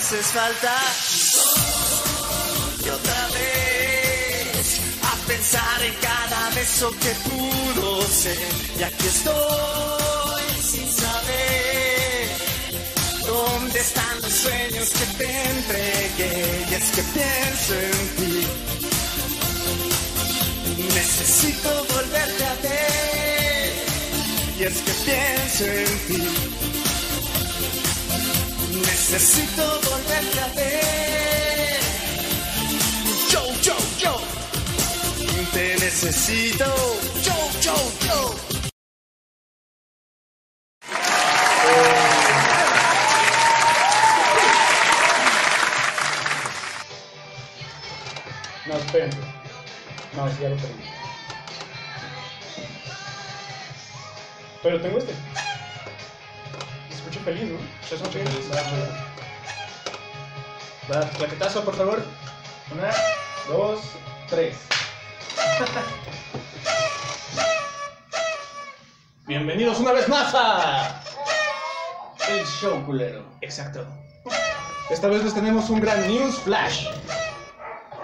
haces falta. Y otra vez a pensar en cada beso que pudo ser. Y aquí estoy sin saber dónde están los sueños que te entregué. Y es que pienso en ti. Necesito volverte a ver. Y es que pienso en ti. Necesito volverte a ver. Yo, yo, yo. Te necesito. Yo, yo, yo. No, espérense. No, sí, ya lo tengo. Pero tengo este. Va, claquetazo, por favor. Una, dos, tres. Bienvenidos una vez más a... El show culero. Exacto. Esta vez les tenemos un gran news flash.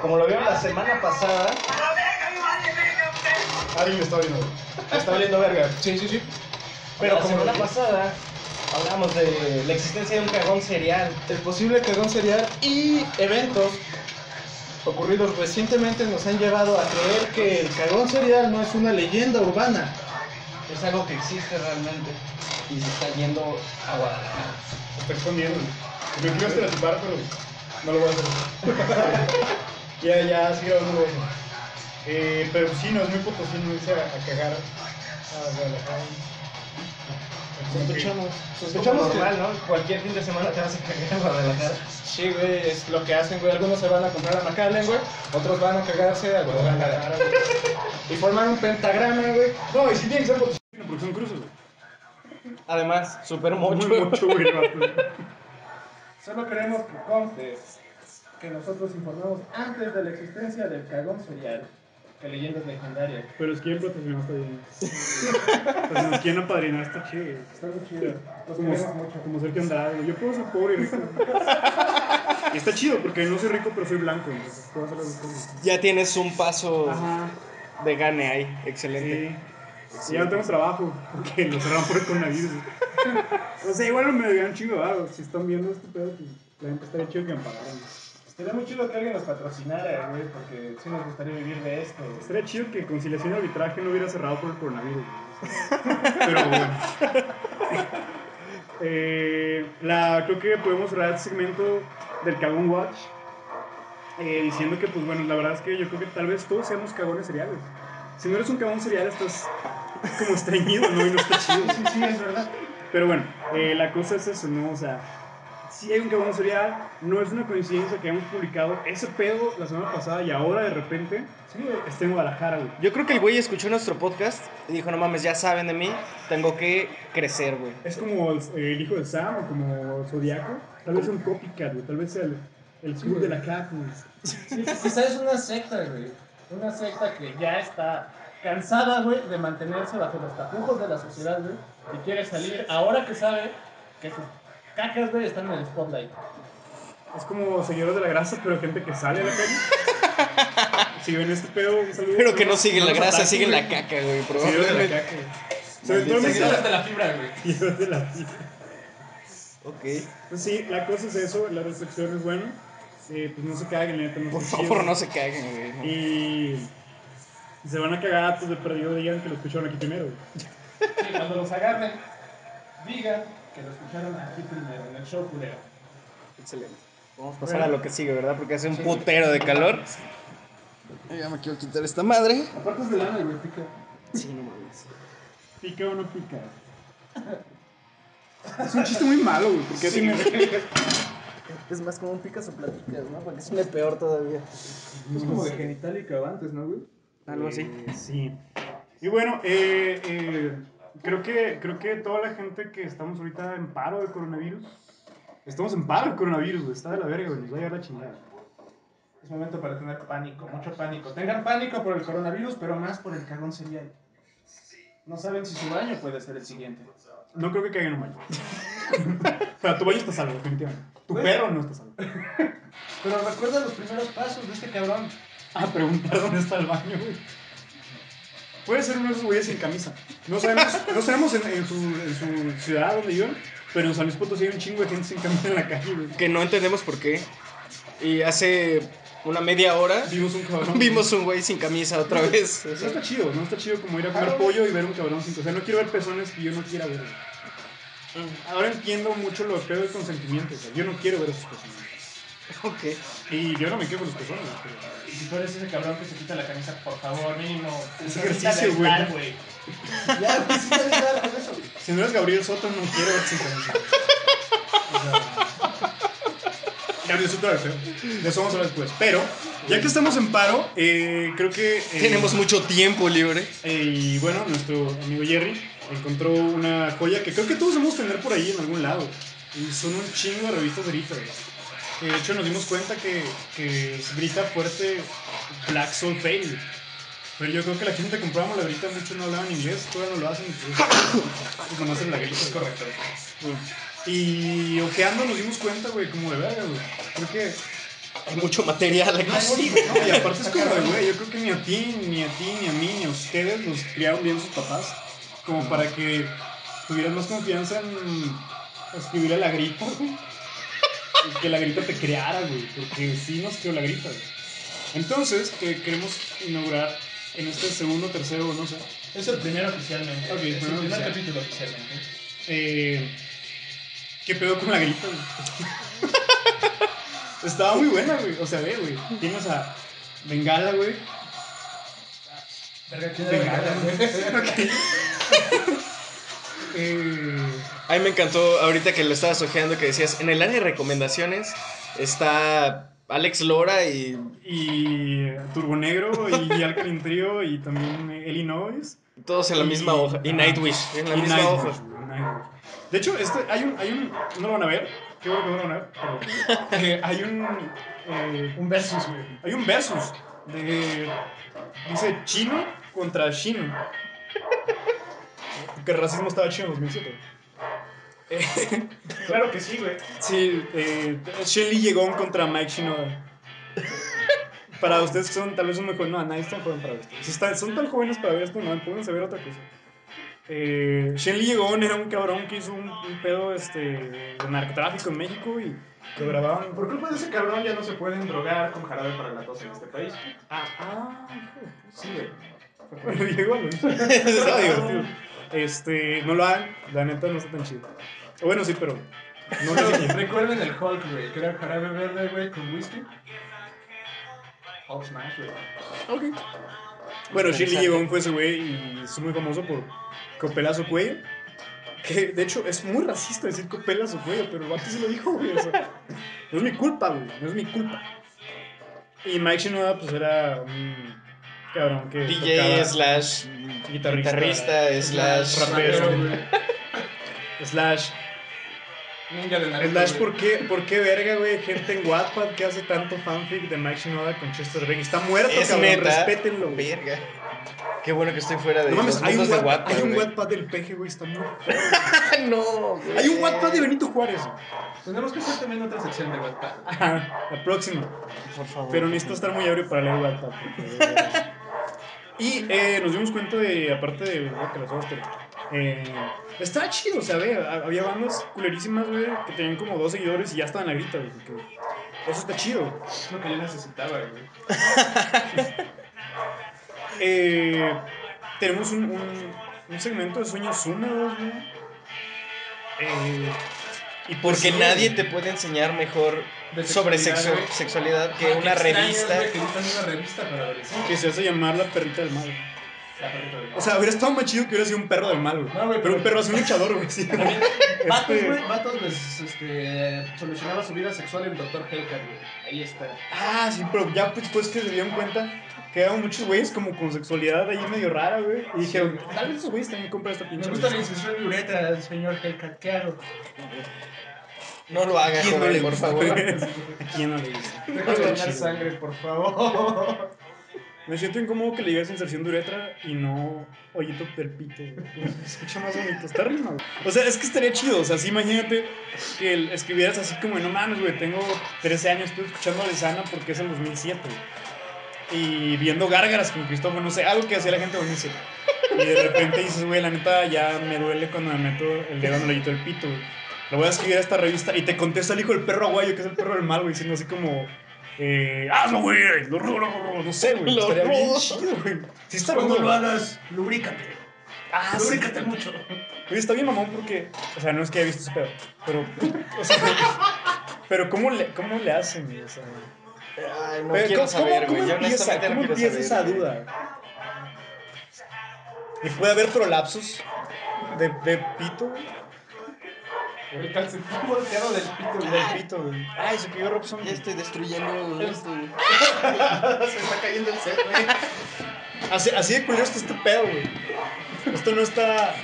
Como lo vieron la semana pasada, Alguien me está viendo. Me está valiendo verga. Sí, sí, sí. pero la como semana pasada hablamos de la existencia de un cagón serial. El posible cagón serial y eventos ocurridos recientemente nos han llevado a creer que el cagón serial no es una leyenda urbana. Es algo que existe realmente y se está yendo a Guadalajara. Está escondiendo. Me quiero estereotipar, pero no lo voy a hacer. ya, ya, sí grabando eso. Eh, pero sí, no es muy potosí no irse a, a cagar a Guadalajara. Sospechamos. Sospechamos Como que- normal, ¿no? Cualquier fin de semana te vas a cagar a Guadalajara. Sí, güey, es lo que hacen, güey. Algunos se van a comprar a McAllen, güey. Otros van a cagarse a Guadalajara. Y forman un pentagrama, güey. No, y sí tienen que ser porque son cruces, güey. Además, super mocho. Muy mucho, güey, Solo queremos que conste que nosotros informamos antes de la existencia del cagón serial. Que leyendas legendarias. Pero es quien patrocinó está bien. Pues quien apadrinó está chido. Está muy chido. Los Como, mucho. como ser que andaba. Yo puedo ser pobre y rico. Y está chido porque no soy rico, pero soy blanco. Entonces puedo hacer las dos cosas. Ya tienes un paso Ajá. de gane ahí. Excelente. Sí. Ya no tengo trabajo porque lo cerraron por el coronavirus. O sea, igual me debían chingo. Si están viendo este pedo, pues la gente estaría chido que me pagaran. Estaría muy chido que alguien nos patrocinara, güey, porque sí nos gustaría vivir de esto. Estaría chido que conciliación y arbitraje no hubiera cerrado por el coronavirus. güey. Pero bueno. Eh, la, creo que podemos cerrar el segmento del Cagón Watch eh, diciendo que, pues bueno, la verdad es que yo creo que tal vez todos seamos cagones seriales. Si no eres un cagón serial, estás como estreñido, ¿no? Y no está chido. Sí, sí, es verdad. Pero bueno, eh, la cosa es eso, ¿no? O sea, si hay un cagón serial, no es una coincidencia que hayamos publicado ese pedo la semana pasada y ahora de repente Sí, está en Guadalajara, güey. Yo creo que el güey escuchó nuestro podcast y dijo, no mames, ya saben de mí, tengo que crecer, güey. Es como el, el hijo de Sam o como Zodiaco. Tal vez un copycat, güey. Tal vez el, el club de la cat, güey. Sí, quizás es una secta, güey. Una secta que ya está cansada, güey, de mantenerse bajo los tapujos de la sociedad, güey. Y quiere salir ahora que sabe que sus cacas, güey, están en el spotlight. Es como señores de la grasa, pero gente que sale a la calle. Si ven este pedo, un saludo. Pero que no siguen la grasa, siguen la caca, güey. Señores de la caca. mis de la fibra, güey. seguidores de la Ok. Pues sí, la cosa es eso, la reflexión es bueno. Eh, pues no se caguen, neta, no Por favor, chido. no se caguen, güey. no. Y si se van a cagar, pues de perdido digan que lo escucharon aquí primero. güey. Sí, cuando los agarren, digan que lo escucharon aquí primero, en el show culero. Excelente. Vamos a pasar a lo que sigue, ¿verdad? Porque hace un putero de calor. Ya me quiero quitar esta madre. Aparte es de lana, güey, pica. Sí, no mames. ¿Pica o no pica? Es un chiste muy malo, güey, porque Sí, tiene- Es más como un picas o platicas, ¿no? Porque suene peor todavía. Es como de genital y cavantes, ¿no, güey? Algo así. Eh, sí. Y bueno, eh, eh, creo, que, creo que toda la gente que estamos ahorita en paro del coronavirus, estamos en paro del coronavirus, güey, está de la verga, güey, nos va a llevar la chingada. Es momento para tener pánico, mucho pánico. Tengan pánico por el coronavirus, pero más por el cagón serial. No saben si su baño puede ser el siguiente. No creo que caigan en un baño. O sea, tu baño está salvo, definitivamente. Tu Güey. perro no está salvo. Pero recuerda los primeros pasos de este cabrón. A preguntar dónde está el baño, güey. Puede ser uno de esos güeyes sin camisa. No sabemos, no sabemos en, en su, en su ciudad donde viven, pero en San Luis Potosí hay un chingo de gente sin camisa en la calle, güey. Que no entendemos por qué. Y hace una media hora Vimos un cabrón. vimos un güey sin camisa otra vez. O No está chido, no está chido como ir a comer Claro. pollo y ver un cabrón sin... O sea, no quiero ver pezones que yo no quiera ver. güey. Ahora entiendo mucho lo que del consentimiento. O sea, yo no quiero ver esos pezones. ok. Y yo no me quejo de los pezones. pero- Y si tú eres ese cabrón que se quita la camisa, por favor, mínimo. Es ejercicio, güey. estar, güey. Ya, pues sí, con eso. Si no eres Gabriel Soto, no quiero ver sin camisa. O sea, Gabriel Soto era feo. De eso vamos a hablar después. Pero, ya que estamos en paro, eh, creo que. eh, Tenemos mucho tiempo libre. eh, y bueno, nuestro amigo Jerry encontró una joya que creo que todos debemos tener por ahí en algún lado. Y son un chingo de revistas de Que de hecho nos dimos cuenta que, que grita fuerte Black Soul Pale. Pero yo creo que la gente que comprábamos la grita mucho no hablaban inglés, todavía no lo hacen. Pues, nomás en la grita. Es correcto. Y ojeando nos dimos cuenta, güey, como de verga, güey. Creo que. Hay mucho material aquí. No, y aparte es como de, güey, yo creo que ni a ti, ni a ti, ni a mí, ni a ustedes los criaron bien sus papás. Como para que tuvieran más confianza en escribir a la grita, güey. Que la grita te creara, güey. Porque sí nos creó la grita, güey. Entonces, que queremos inaugurar en este segundo, tercero, no sé. Es el primero oficialmente. Ok, es el primer oficial. capítulo oficialmente. Eh, ¿Qué pedo con la grita, güey? Estaba muy buena, güey. O sea, ve, güey. Tienes a Bengala, güey. Verga, ¿quién Bengala, güey. Eh, A mí me encantó ahorita que lo estabas ojeando que decías, en el área de recomendaciones está Alex Lora y y Turbo Negro y Alkaline Trio y también Illinois. todos en la misma hoja. Y. Nightwish, en la misma Nightwish, hoja. Nightwish. De hecho, este, hay un, hay un, no lo van a ver, qué bueno que no lo van a ver, pero eh, hay un, eh, Un versus, güey. hay un versus de, dice chino contra chino. Porque el racismo estaba chido en 2007. Eh, Claro que sí, güey. Sí, eh, Shelly llegó contra Mike Shinoda. Para ustedes que son tal vez un mejor. No, nadie es tan joven para esto. Si están- son tan jóvenes para ver esto, no, pónganse a ver otra cosa. Eh, Shelly llegó, era un cabrón que hizo un, un pedo este, de narcotráfico en México y que grababan. Por culpa de ese cabrón ya no se pueden drogar con jarabe para la tos en este país. Ah, ah. Sí, güey. Bueno, llegó a lo Estaba divertido. Este, no lo hagan, la neta no está tan chido. O Bueno, sí, pero. No lo hagan. Recuerden el Hulk, güey, que era jarabe verde, güey, con whisky. Hulk Smash, güey. Bueno, Shelly llegó fue ese güey y es muy famoso por copelar su cuello. Que de hecho es muy racista decir copela su cuello, pero el vato sí lo dijo, güey. O sea, no es mi culpa, güey. No es mi culpa. Y Mike Shinoda, pues era un cabrón que. DJ tocaba slash guitarrista, guitarrista slash rapero. Slash. Ninja de Naruto. Slash. ¿por qué, ¿por qué verga, güey? Gente en Wattpad que hace tanto fanfic de Mike Shinoda con Chester Bennington. Está muerto, Es cabrón. neta. Respétenlo, güey. Verga. Qué bueno que estoy fuera de No mames, hay un, de Wattpad, hay un. Wattpad del peje, güey. Está muy no, güey. Hay un Wattpad de Benito Juárez. Tenemos que hacer también otra sección de Wattpad. Ajá, la próxima. Por favor. Pero necesito estar muy ebrio para leer Wattpad. porque- y eh, nos dimos cuenta de, aparte de que las hojas te- eh, estaba chido, o sea, ve, ha- había bandas culerísimas, güey, que tenían como dos seguidores y ya estaban a grita, güey. Eso está chido. Es lo que yo necesitaba, güey. Eh, tenemos un, un, un segmento de sueños húmedos, güey. Eh, y pues Porque sí, nadie güey. te puede enseñar mejor sobre sexualidad, sexo- güey. sexualidad que Ah, una extraño, revista. güey, que una revista para adolescentes. Que se hace llamar la perrita del mal. La perrita del O sea, hubiera estado más chido que hubiera sido un perro del mal, güey. No, güey, pero un perro así un luchador, güey. Sí. Vatos, Este- güey, vatos les este, solucionaba su vida sexual el doctor Hellcat, güey. Ahí está. Ah, sí, pero ya pues, después que se dieron cuenta que eran muchos güeyes como con sexualidad ahí medio rara, güey. Y dijeron, tal vez esos güeyes también compran esta pinche. Me gusta la revista". incisión de uretra, señor Hellcat. ¿Qué hago? No lo haga, ¿Quién no joven, le por favor. ¿A quién no le gusta? Deja de sangre, por favor. Me siento incómodo que le digas inserción de uretra y no hoyito del pito. güey. Se escucha más bonito, está rima, güey. O sea, es que estaría chido. O sea, sí, imagínate que el- escribieras así como, no mames, güey, tengo 13 años, estoy escuchando a Lizana porque es el 2007. güey. Y viendo gárgaras con Cristóbal, no sé, algo que hacía la gente buenísimo. Y de repente dices, güey, la neta ya me duele cuando me meto el dedo en el hoyito del pito, güey. Lo voy a escribir a esta revista y te contesta el hijo del perro aguayo, que es el perro del mal, güey, diciendo así como. Eh, hazlo, güey. Lo, lo, lo, no sé, güey. Lo Estaría bien chido, güey. Sí, está Cuando rudo. lo hagas, lubrícate. Ah, sí. Lubrícate mucho. Oye, está bien mamón porque. O sea, no es que haya visto ese pedo. Pero. O sea, pero ¿cómo le, cómo le hacen, güey? O sea. Ay, no pero quiero ¿cómo, saber, cómo güey. Yo empieza, honestamente no ¿cómo quiero empieza saber. esa duda? Y puede haber prolapsos de, de pito, güey. El calcetín volteado del pito. güey. Del pito, güey. Ay, se cayó Robson. Ya estoy destruyendo esto, güey. Se está cayendo el set, güey. Así, así de culero está este pedo, güey. Esto no está.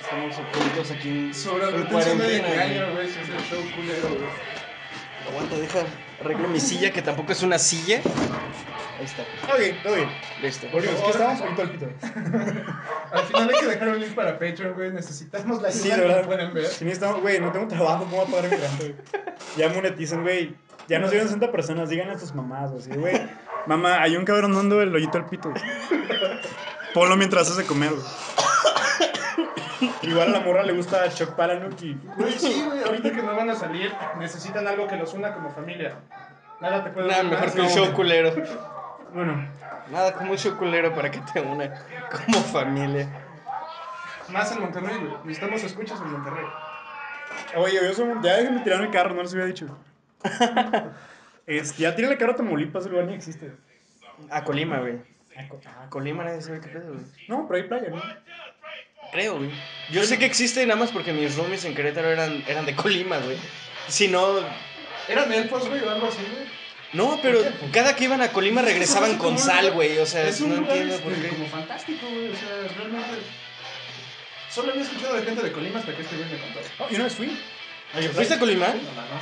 Estamos ocultos aquí en, Sobre la de cuarentena, güey. engaño, güey. Si es el show culero, güey. Aguanta, deja. Arreglo mi silla, que tampoco es una silla. Ahí está. Está bien, está bien. Listo. Volvimos. ¿Qué estábamos? Ahorita el pito. Al final hay que dejar un link para Patreon, güey. Necesitamos la ayuda Sí, de que verdad. pueden ver. Si necesitamos, güey, no tengo trabajo, ¿cómo voy a pagar mi renta, güey? Ya moneticen, güey. Ya nos dieron 60 personas, digan a tus mamás, güey. así, güey. Mamá, hay un cabrón dando el hoyito al pito, güey. Ponlo mientras haces de comer, güey. Igual a la morra le gusta Chuck Palahniuk y... Güey, sí, güey. Ahorita que no van a salir, necesitan algo que los una como familia. Nada te puede Nada mejor más, que un no. show culero. Bueno, Nada como un show culero para que te una como familia. Más en Monterrey, güey. Necesitamos escuchas en Monterrey. oye, yo soy... Ya déjenme tirar mi carro, no les había dicho. Este, ya tírale carro a Tamaulipas, el lugar ni existe. A Colima, güey. A Colima nadie sabe qué pedo, güey. No, pero hay playa, ¿no? Creo, güey. Yo sé que existe nada más porque mis roomies en Querétaro eran, eran de Colima, güey. Si no. Eran elfos, güey, o algo así, güey. No, pero ¿Por qué? cada que iban a Colima regresaban Es con sal, güey. O sea, es un no lugar entiendo este, por qué. como fantástico, güey. O sea, realmente. Solo había escuchado de gente de Colima hasta que este güey me contó. Oh, yo una vez fui. Ay, ¿Fuiste a Colima? No, no, no.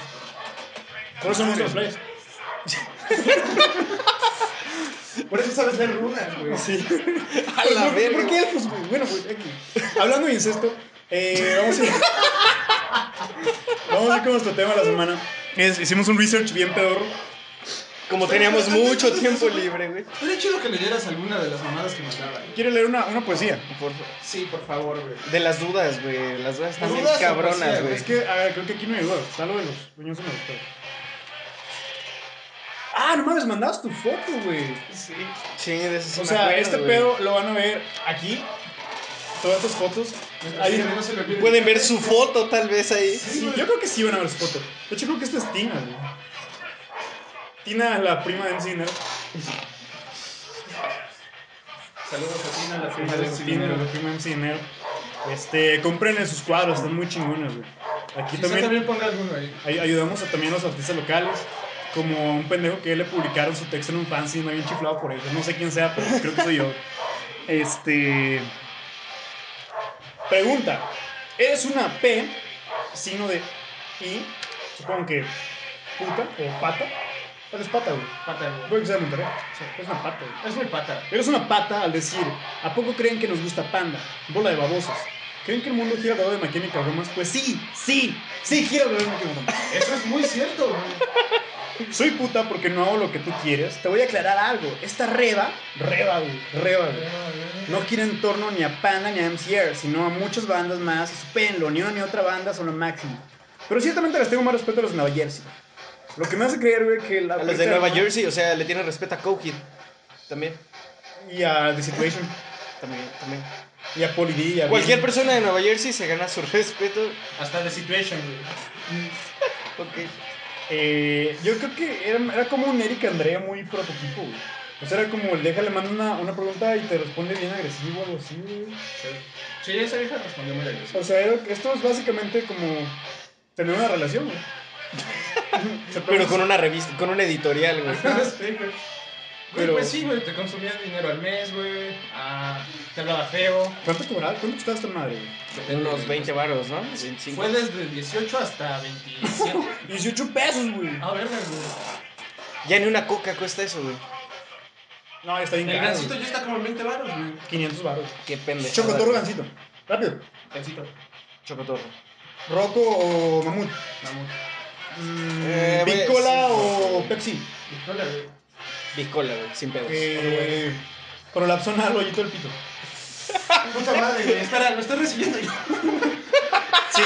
¿Cuáles son las playas? Por eso sabes leer runas, güey. Sí. A la ¿Por, verga. ¿Por qué elfos, güey? Bueno, pues, aquí. Hablando de incesto, eh, vamos a ir. vamos a ir con nuestro tema de la semana. Es- hicimos un research bien pedorro. Como teníamos mucho tiempo libre, güey. Sería chido que leyeras alguna de las mamadas que mandaban. Quiero leer una, una poesía. Por- Sí, por favor, güey. de las dudas, güey. Las dudas están bien ¿Dudas o cabronas, güey. Es que, a ver, creo que aquí no hay dudas. Lo de los sueños en los. Ah, no mames, mandabas tu foto, güey. Sí. Sí, de eso sí O me sea, acuerdo, este güey. pedo lo van a ver aquí. Todas estas fotos. Ahí, Ahí no se me olvide. Pueden ver su foto, tal vez ahí. Sí, yo creo que sí van a ver su foto. De hecho, creo que esta es Tina, güey. Tina, la prima de MC Dinero. Saludos a Tina, la prima de ese Tina, dinero. la prima de MC Dinero. Este, compren en sus cuadros, están muy chingones, güey. Aquí Quizá también, también ponga alguno ahí. ay- ayudamos a, también a los artistas locales. Como un pendejo que le publicaron su texto en un fanzine, me había chiflado por eso. No sé quién sea, pero creo que soy yo. Este. Pregunta: ¿Eres una P, signo de I, supongo que puta o pata? Eres pata, güey. Pata, güey. Puede que sea de Monterrey. Es una pata, güey. Es muy pata. Eres una pata al decir, ¿a poco creen que nos gusta Panda? Bola de babosos. ¿Creen que el mundo gira alrededor de My Chemical Romance? Pues sí, sí, sí gira alrededor de My Chemical Romance. Eso es muy cierto, güey. Soy puta porque no hago lo que tú quieres. Te voy a aclarar algo. Esta reba, reba, güey, reba, güey. No gira en torno ni a Panda ni a MCR, sino a muchas bandas más. Y supénlo, ni una ni otra banda son lo máximo. Pero ciertamente les tengo más respeto a los de Nueva Jersey. Lo que me hace creer, güey, que la. A los de Nueva Jersey, o sea, le tienen respeto a Coheed. También, Y a The Situation. también, también. Y a Poli D. y a Cualquier persona de Nueva Jersey se gana su respeto. Hasta The Situation, güey. Ok. Eh, yo creo que era, era como un Eric Andrea muy prototipo, güey. O sea, era como el déjale manda una, una pregunta y te responde bien agresivo o algo así, güey. Sí, esa vieja respondió muy agresivo. O sea, era- esto es básicamente como tener una relación, güey. Pero con una revista, con un editorial, güey. Sí, güey. Güey, Pero- pues sí, güey, te consumías dinero al mes, güey. Ah, te hablaba feo. ¿Cuánto cobraba? ¿Cuánto costaba esta madre? Unos 20 varos, ¿no? 25. Fue desde 18 hasta 27. 18 pesos, güey. ah, verga, güey. Ya ni una coca cuesta eso, güey. No, está bien El caro. gancito ya está como en 20 baros, güey. 500 baros. Qué pendejo. Chocotorro gancito. Rápido. Gancito. Chocotorro. ¿Roco o mamut? Mamut. Mm, Eh, güey, ¿Picola sí, o. Pepsi? Pistola, güey. Biscola, güey, sin pedos. Eh, prolapsona al hoyito del pito. Puta madre, güey. Espera, lo estoy recibiendo yo. Sí.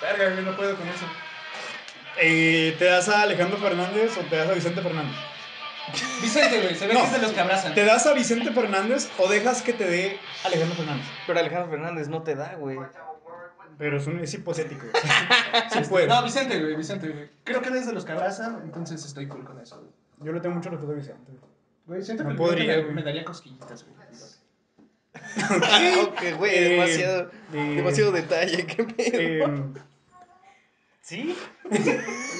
Verga, güey, no puedo con eso. Eh, ¿Te das a Alejandro Fernández o te das a Vicente Fernández? Vicente, güey, se ve No. que es de los que abrazan. ¿Te das a Vicente Fernández o dejas que te dé Alejandro Fernández? Pero Alejandro Fernández no te da, güey. Pero es, un, es hipotético. Sí puede. No, Vicente, güey, Vicente, güey. Creo que eres de los que abrazan, entonces estoy cool con eso, güey. Yo le tengo mucho respeto a Vicente. Güey, siento No que podría, Vicente me, güey. me daría cosquillitas, güey. Ok, güey, Eh, demasiado, eh, demasiado detalle, qué pedo. Eh, ¿Sí?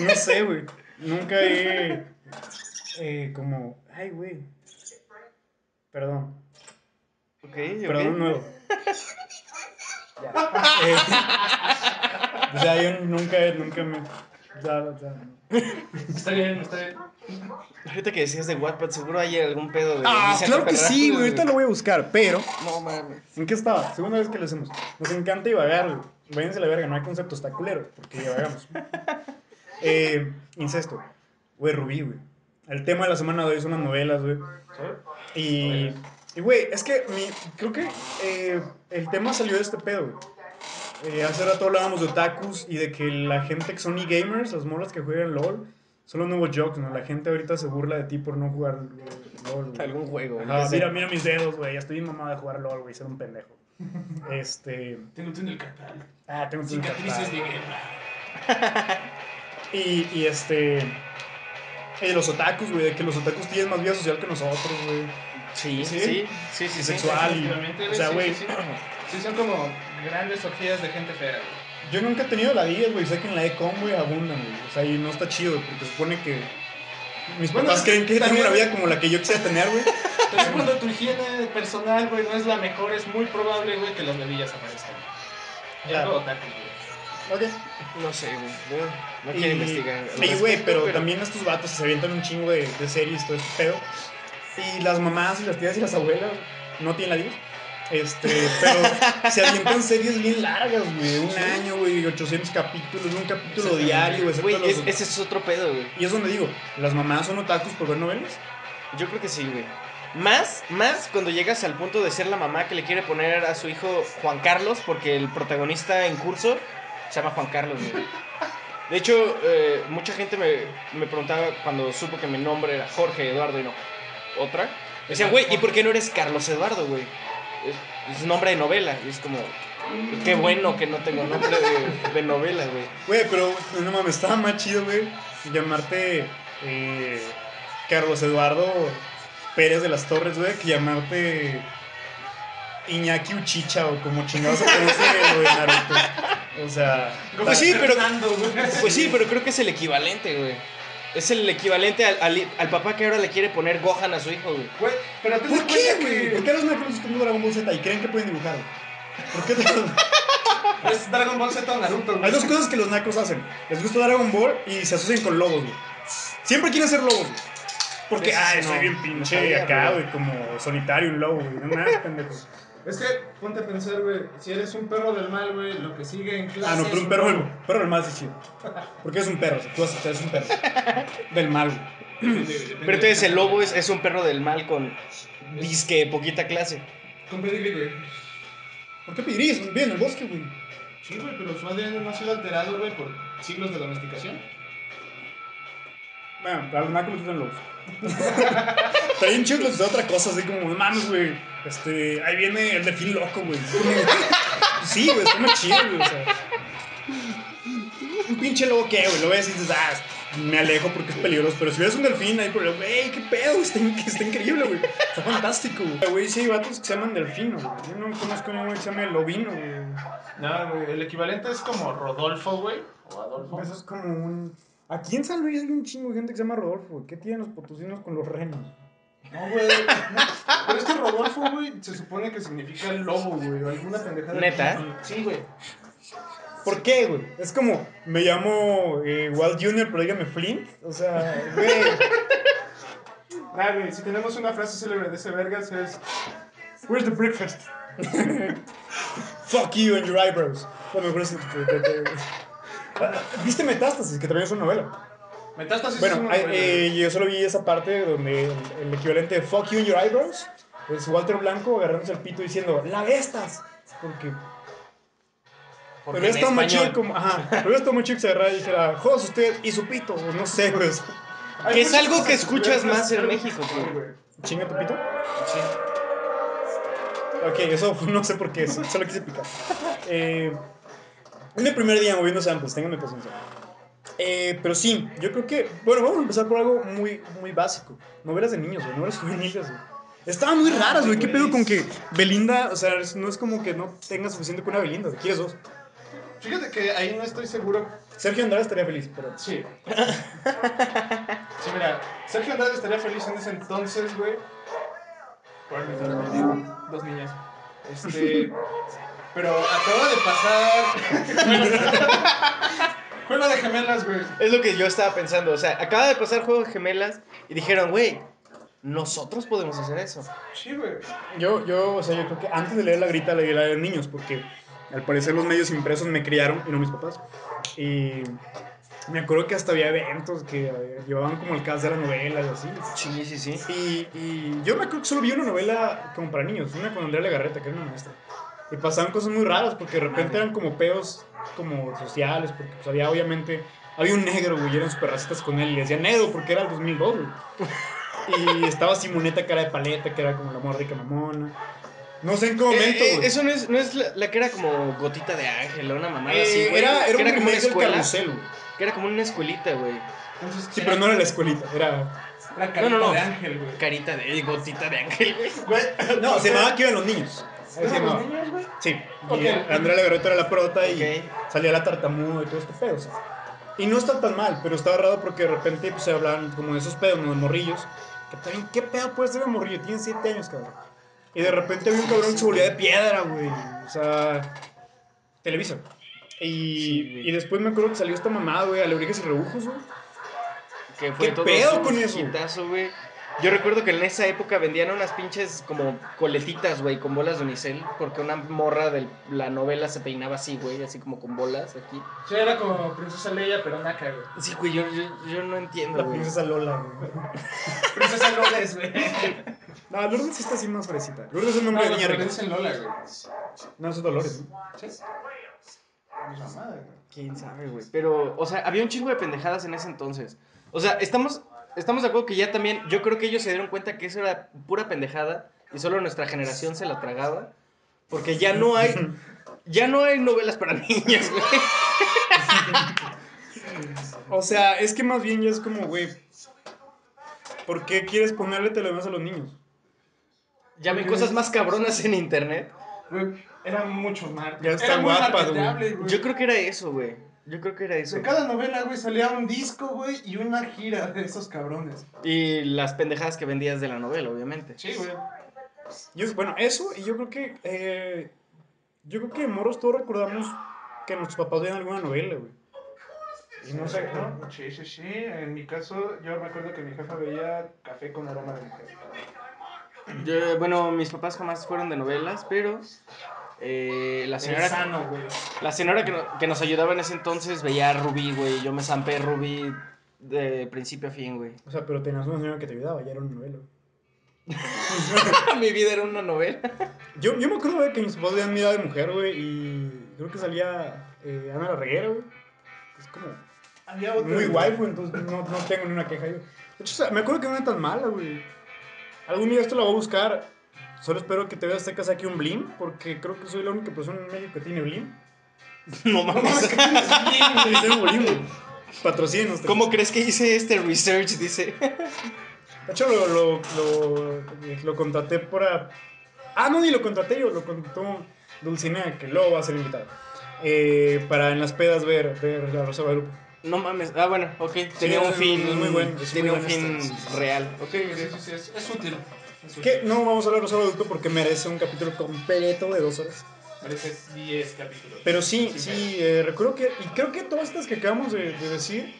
no sé, güey. Nunca he. Eh, como. Ay, güey. Perdón. Ok. Perdón nuevo. Eh, o sea, yo nunca, nunca me. Ya, ya. Está bien, está bien. Ahorita que decías de Wattpad, seguro hay algún pedo de. Ah, claro que sí, güey. Ahorita lo voy a buscar, pero. No mames. ¿En qué estaba? Segunda vez que lo hacemos. Nos encanta divagar, güey. Váyanse a la verga, no hay concepto, está culero, porque divagamos. Eh, incesto. Güey, Rubí, güey. El tema de la semana de hoy son las novelas, güey. Y, y, güey, es que mi, creo que eh, el tema salió de este pedo, güey. Eh, hace rato hablábamos de otakus y de que la gente que son e-gamers, las molas que juegan LOL, son los nuevos jokes, ¿no? La gente ahorita se burla de ti por no jugar eh, LOL. güey. Algún juego. Ajá, no sé. mira, mira mis dedos, güey. Ya estoy bien mamado de jugar LOL, güey. Ser un pendejo. Este. Tengo un túnel. Ah, tengo un Cicatrices de guerra. Y, y este. Y de los otakus, güey. De que los otakus tienen más vida social que nosotros, güey. Sí, ¿Sí? sí, sí, sí. sí, Sexual. o sea, güey. Sí, sí. Sí, son como grandes orgías de gente fea, güey. Yo nunca he tenido la 10, güey. Sé que en la Econ, güey, abundan, güey. O sea, y no está chido, porque supone que. Mis Bueno, papás creen que tengo una vida como la que yo quisiera tener, güey. Entonces, cuando tu higiene personal, güey, no es la mejor, es muy probable, güey, que las bebillas aparezcan. Ya Claro. güey. Ok. No sé, güey. No Y- quiero investigar. Sí, güey, pero, también estos vatos se avientan un chingo de, de series, todo este pedo. Y las mamás y las tías y las abuelas no tienen la 10. Este, pero se avientan series bien largas, güey. Un año, güey, 800 capítulos, un capítulo diario, güey. Los- ese es otro pedo, güey. Y es donde digo, ¿las mamás son otakus por ver novelas? Yo creo que sí, güey. Más, más cuando llegas al punto de ser la mamá que le quiere poner a su hijo Juan Carlos, porque el protagonista en curso se llama Juan Carlos, güey. De hecho, eh, mucha gente me, me preguntaba cuando supo que mi nombre era Jorge Eduardo y no otra. Me decían, güey, ¿y por qué no eres Carlos Eduardo, güey? Es, es nombre de novela. Y es como, qué bueno que no tengo nombre de, de novela, güey. Güey, pero no mames, estaba más chido, güey, llamarte eh, Carlos Eduardo Pérez de las Torres, güey, que llamarte Iñaki Uchicha o como chingados se conoce lo de Naruto. O sea, Pues sí, pero, güey. pues sí, pero creo que es el equivalente, güey. Es el equivalente al, al, al papá que ahora le quiere poner Gohan a su hijo, güey. Güey, pero te ¿por das qué, güey? que ¿Por qué los les gusta Dragon Ball Z y creen que pueden dibujar? ¿Por qué? es Dragon Ball Z o Naruto, güey. Hay dos cosas que los nacos hacen. Les gusta Dragon Ball y se asocian con lobos, güey. Siempre quieren ser lobos, güey. Porque, ay, sí, soy no. bien No pinche sabía, acá, güey. como solitario, un lobo, güey. No pendejo. Es que, ponte a pensar, güey, si eres un perro del mal, güey, lo que sigue en clase Ah, no, pero es un perro, del- perro del mal es chido. Porque es un perro, sea, tú aceptas, es un perro. Del mal, güey. Pero entonces el lobo es, es un perro del mal con disque poquita clase. Con pedigrí, güey. ¿Por qué pedirías? Vive en el bosque, güey. Sí, güey, pero su ADN no ha sido alterado, güey, por siglos de domesticación. Bueno, a los nacos les gustan lobos. Está bien chido les da otra cosa, así como, mames, güey. Este, ahí viene el delfín loco, güey. Sí, güey, está más chido, güey, o sea. Un pinche lobo que, güey, lo ves y dices, ah, me alejo porque es peligroso. Pero si ves un delfín ahí por el, güey, qué pedo, está, está increíble, güey. Está fantástico, güey. Güey, sí hay vatos que se llaman delfino, güey. Yo no conozco a ninguno que se llame lobino, güey. No, güey, el equivalente es como Rodolfo, güey. O Adolfo. Eso es como un. Aquí en San Luis hay un chingo de gente que se llama Rodolfo, güey. ¿Qué tienen los potosinos con los renos? No, güey. no. Pero es que Rodolfo, güey, se supone que significa lobo, güey, o alguna pendejada. ¿Neta? Sí, güey. ¿Por qué, güey? Es como, me llamo eh, Walt Jr., pero dígame Flint. O sea, güey. Ah, güey, si tenemos una frase célebre de ese vergas es... Where's the breakfast? Fuck you and your eyebrows. La mejor es- ¿Viste Metástasis? Que también es una novela. Metástasis es Bueno, novela, eh, yo solo vi esa parte donde el, el equivalente de fuck you and your eyebrows es Walter Blanco agarrándose el pito diciendo, la bestas. Porque Porque Pero más español. chido como, ajá, pero estado muy chido que se agarrara y dijera, jodas usted y su pito, no sé, pues, Hay Que es algo que escuchas más en México, güey. güey. chinga tu pito. Sí. Ok, eso no sé por qué, solo quise picar. Eh, es mi primer día moviendo samples, ténganme paciencia. Eh, pero sí, yo creo que, bueno, vamos a empezar por algo muy, muy básico. Novelas de niños, güey, novelas juveniles, güey. Estaban muy raras, güey. ¿Qué pedo con que Belinda, o sea, no es como que no tenga suficiente con una Belinda, güey. ¿Quieres dos? Fíjate que ahí no estoy seguro. Sergio Andrade estaría feliz, pero... Sí. Sí, mira, Sergio Andrade estaría feliz en ese entonces, güey. Dos niñas. Este. Pero acaba de pasar. Bueno, Juego de gemelas, güey. Es lo que yo estaba pensando. O sea, acaba de pasar Juego de Gemelas y dijeron, güey, nosotros podemos hacer eso. Sí, güey. Yo, yo, o sea, yo creo que antes de leer la grita leí la de niños, porque al parecer los medios impresos me criaron y no mis papás. Y me acuerdo que hasta había eventos que eh, llevaban como el cast de la novela y así. Sí, sí, sí. Y, y yo me acuerdo que solo vi una novela como para niños, una con Andrea Legarreta, que era una maestra. Y pasaban cosas muy raras, porque de repente eran como peos como sociales, porque pues, había obviamente, había un negro, güey, y eran súper racistas con él, y le decían negro porque era el 2002, güey. Y estaba Simoneta cara de paleta, que era como la morrica mamona. No sé en qué momento, Eh, eh, güey. eso no es, no es la, la que era como gotita de ángel o una mamada Eh, así, güey. era, era un era como una escuela. carrusel, güey. Que era como una escuelita, güey. Entonces, Sí, pero no era la escuelita, era... La carita No, no, no. de ángel, güey. Carita de gotita de ángel, güey. Güey, No, se llamaba que iban los niños. Sí, Ok. y Andrea Legarreta era la prota y salía la tartamuda y todo este pedo. o sea. Y no está tan mal, pero estaba raro porque de repente pues, se hablan como de esos pedos, ¿no? de morrillos. Que también, ¿qué pedo puede ser de morrillo? Tiene 7 años, cabrón. Y de repente había un cabrón que se volvía de piedra, güey. O sea, Televisa. Y, Sí, y después me acuerdo que salió esta mamada, güey, Alebrijes y Rebujos, güey. Fue ¿Qué todo pedo con eso? hitazo, güey. Yo recuerdo que en esa época vendían unas pinches como coletitas, güey, con bolas de unicel, porque una morra de la novela se peinaba así, güey, así como con bolas aquí. Sí, era como Princesa Leia, pero naca, güey. Sí, güey, yo, yo, yo no entiendo, La güey. princesa Lola, güey. Princesa Lourdes, güey. No, Lourdes está así más fresita. Lourdes es un nombre No, de rica. dicen Lola, güey. No, es Dolores, ¿no? Sí. Güey. Quién sabe, güey. Pero, o sea, había un chingo de pendejadas en ese entonces. O sea, estamos, estamos de acuerdo que ya también, yo creo que ellos se dieron cuenta que eso era pura pendejada y solo nuestra generación se la tragaba. Porque ya no hay, ya no hay novelas para niños, güey. O sea, es que más bien ya es como, güey, ¿por qué quieres ponerle telenovelas a los niños? Ya ven cosas más cabronas en internet. Güey, era mucho más. Ya está era muy guapa, güey. Yo creo que era eso, güey. Yo creo que era eso. De cada novela, güey, salía un disco, güey, y una gira de esos cabrones. Y las pendejadas que vendías de la novela, obviamente. Sí, güey. Yo, bueno, eso, y yo creo que, eh, yo creo que moros todos recordamos que nuestros papás veían alguna novela, güey. Y no sé, ¿no? Sí, sí, sí. En mi caso, yo me acuerdo que mi jefa veía café con aroma de mujer. Yo, bueno, mis papás jamás fueron de novelas, pero eh, la señora... Sano. La señora que, no- que nos ayudaba en ese entonces veía a Rubí, güey. Yo me zampé Rubí de principio a fin, güey. O sea, pero tenías una señora que te ayudaba, ya era una novela. güey. Mi vida era una novela. Yo, yo me acuerdo güey, que mis papás veían Mirada de Mujer, güey, y creo que salía eh, Ana la Reguera, güey. Es como Había otro. muy guay, güey, entonces no, no tengo ni una queja yo. De hecho, o sea, me acuerdo que no era tan mala, güey. Algún día esto la voy a buscar. Solo espero que te veas que saque un Blim, porque creo que soy la única persona en México que tiene Blim. No mames. Sí. Patrocínenos. ¿Cómo crees que hice este research? Dice. De hecho, lo, lo, lo, lo contraté por... a- Ah, no, ni lo contraté yo, lo contrató Dulcinea, que luego va a ser invitada. Eh, para en las pedas ver, ver la Rosa de Guadalupe. No mames. Ah, bueno, ok. Tenía es- un fin. es muy bueno, es tenía muy un fin este, sí, sí, sí. real. Ok, Sí, ok. sí, sí, es, es útil. Que no vamos a hablar de Rosa de Guadalupe porque merece un capítulo completo de dos horas. Merece 10 capítulos. Pero sí, Sí, sí, eh, recuerdo que, y creo que todas estas que acabamos de, de decir,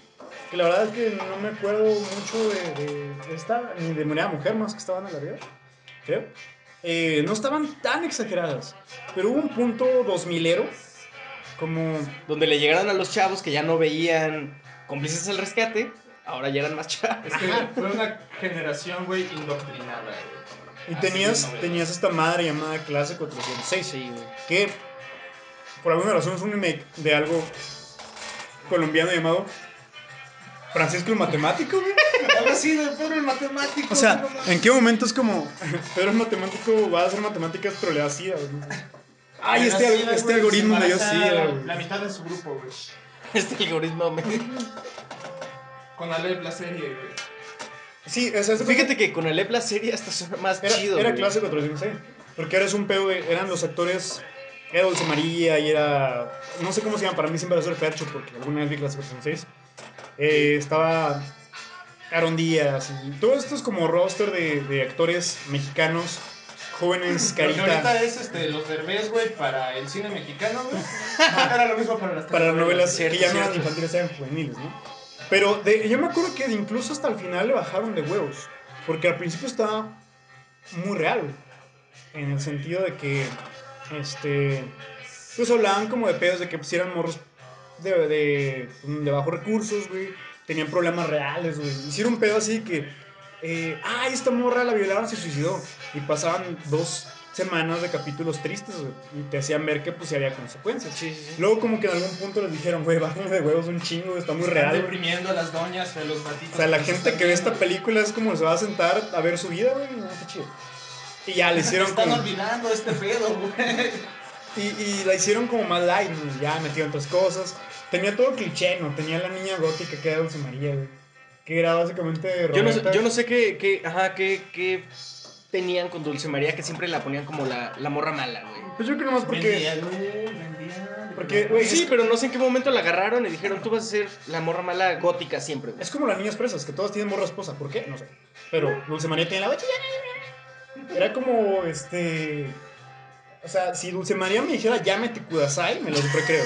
que la verdad es que no me acuerdo mucho de, esta, ni de Moneda Mujer, más que estaban a la vida, creo. Eh, no estaban tan exageradas, pero hubo un punto 2000ero, como, Donde le llegaron a los chavos que ya no veían cómplices al rescate, ahora ya eran más chavos. Es que fue una generación, güey, indoctrinada, güey. y tenías, tenías esta madre llamada Clase 406, que por alguna razón es un remake de algo colombiano llamado Francisco el Matemático, güey. Algo así de Pedro el matemático. O sea. ¿en qué momento es como Pedro es matemático, va a hacer matemáticas, pero le da sida, güey? Ay, este, este güey, algoritmo me dio sida, güey. La mitad de su grupo, güey. Este algoritmo me... Con Alep la serie, güey. Sí, o sea, Fíjate que con el Epla serie hasta suena más era, chido. era güey. clase 406. Porque eres un pedo, eran los actores, era Dulce María y era, no sé cómo se llama, para mí siempre va a ser Fercho, porque alguna vez vi clase 406. Eh, estaba Aaron Díaz y todo esto es como roster de, de actores mexicanos, jóvenes, Porque carita. ahorita es este, los derbés, güey, para el cine mexicano, güey. Era lo mismo para las para las novelas Cierto, que ya no eran infantiles, eran juveniles, ¿no? Pero de- yo me acuerdo que incluso hasta el final le bajaron de huevos, porque al principio estaba muy real, en el sentido de que, este, pues hablaban como de pedos de que pues, eran morros de, de, de bajos recursos, güey, tenían problemas reales, güey. Hicieron un pedo así que, eh, ay, esta morra la violaron, se suicidó, y pasaban dos semanas de capítulos tristes, güey, y te hacían ver que pues sí había consecuencias. Sí, sí, sí. Luego como que en algún punto les dijeron, güey, bájenle de huevos un chingo, está muy Están real. deprimiendo a las doñas, a los gatitos. O sea, la gente que ve esta película es como se va a sentar a ver su vida, güey, no, está chido. Y ya le hicieron Están como... olvidando este pedo, güey. Y, y la hicieron como más light, güey, ya metieron otras cosas. Tenía todo cliché, ¿no? Tenía la niña gótica que era Dulce María, güey. Que era básicamente Yo no, sé- yo no sé qué, qué, ajá, qué, qué tenían con Dulce María que siempre la ponían como la, la morra mala, güey. Pues yo creo nomás porque... Vendía, güey, vendía. Porque, güey, Sí, es- pero no sé en qué momento la agarraron y dijeron, tú vas a ser la morra mala gótica siempre, güey. Es como las niñas presas, que todas tienen morra esposa. ¿Por qué? No sé. Pero Dulce María tiene la. Era como, este... O sea, si Dulce María me dijera llámete Kudasai, me lo creo.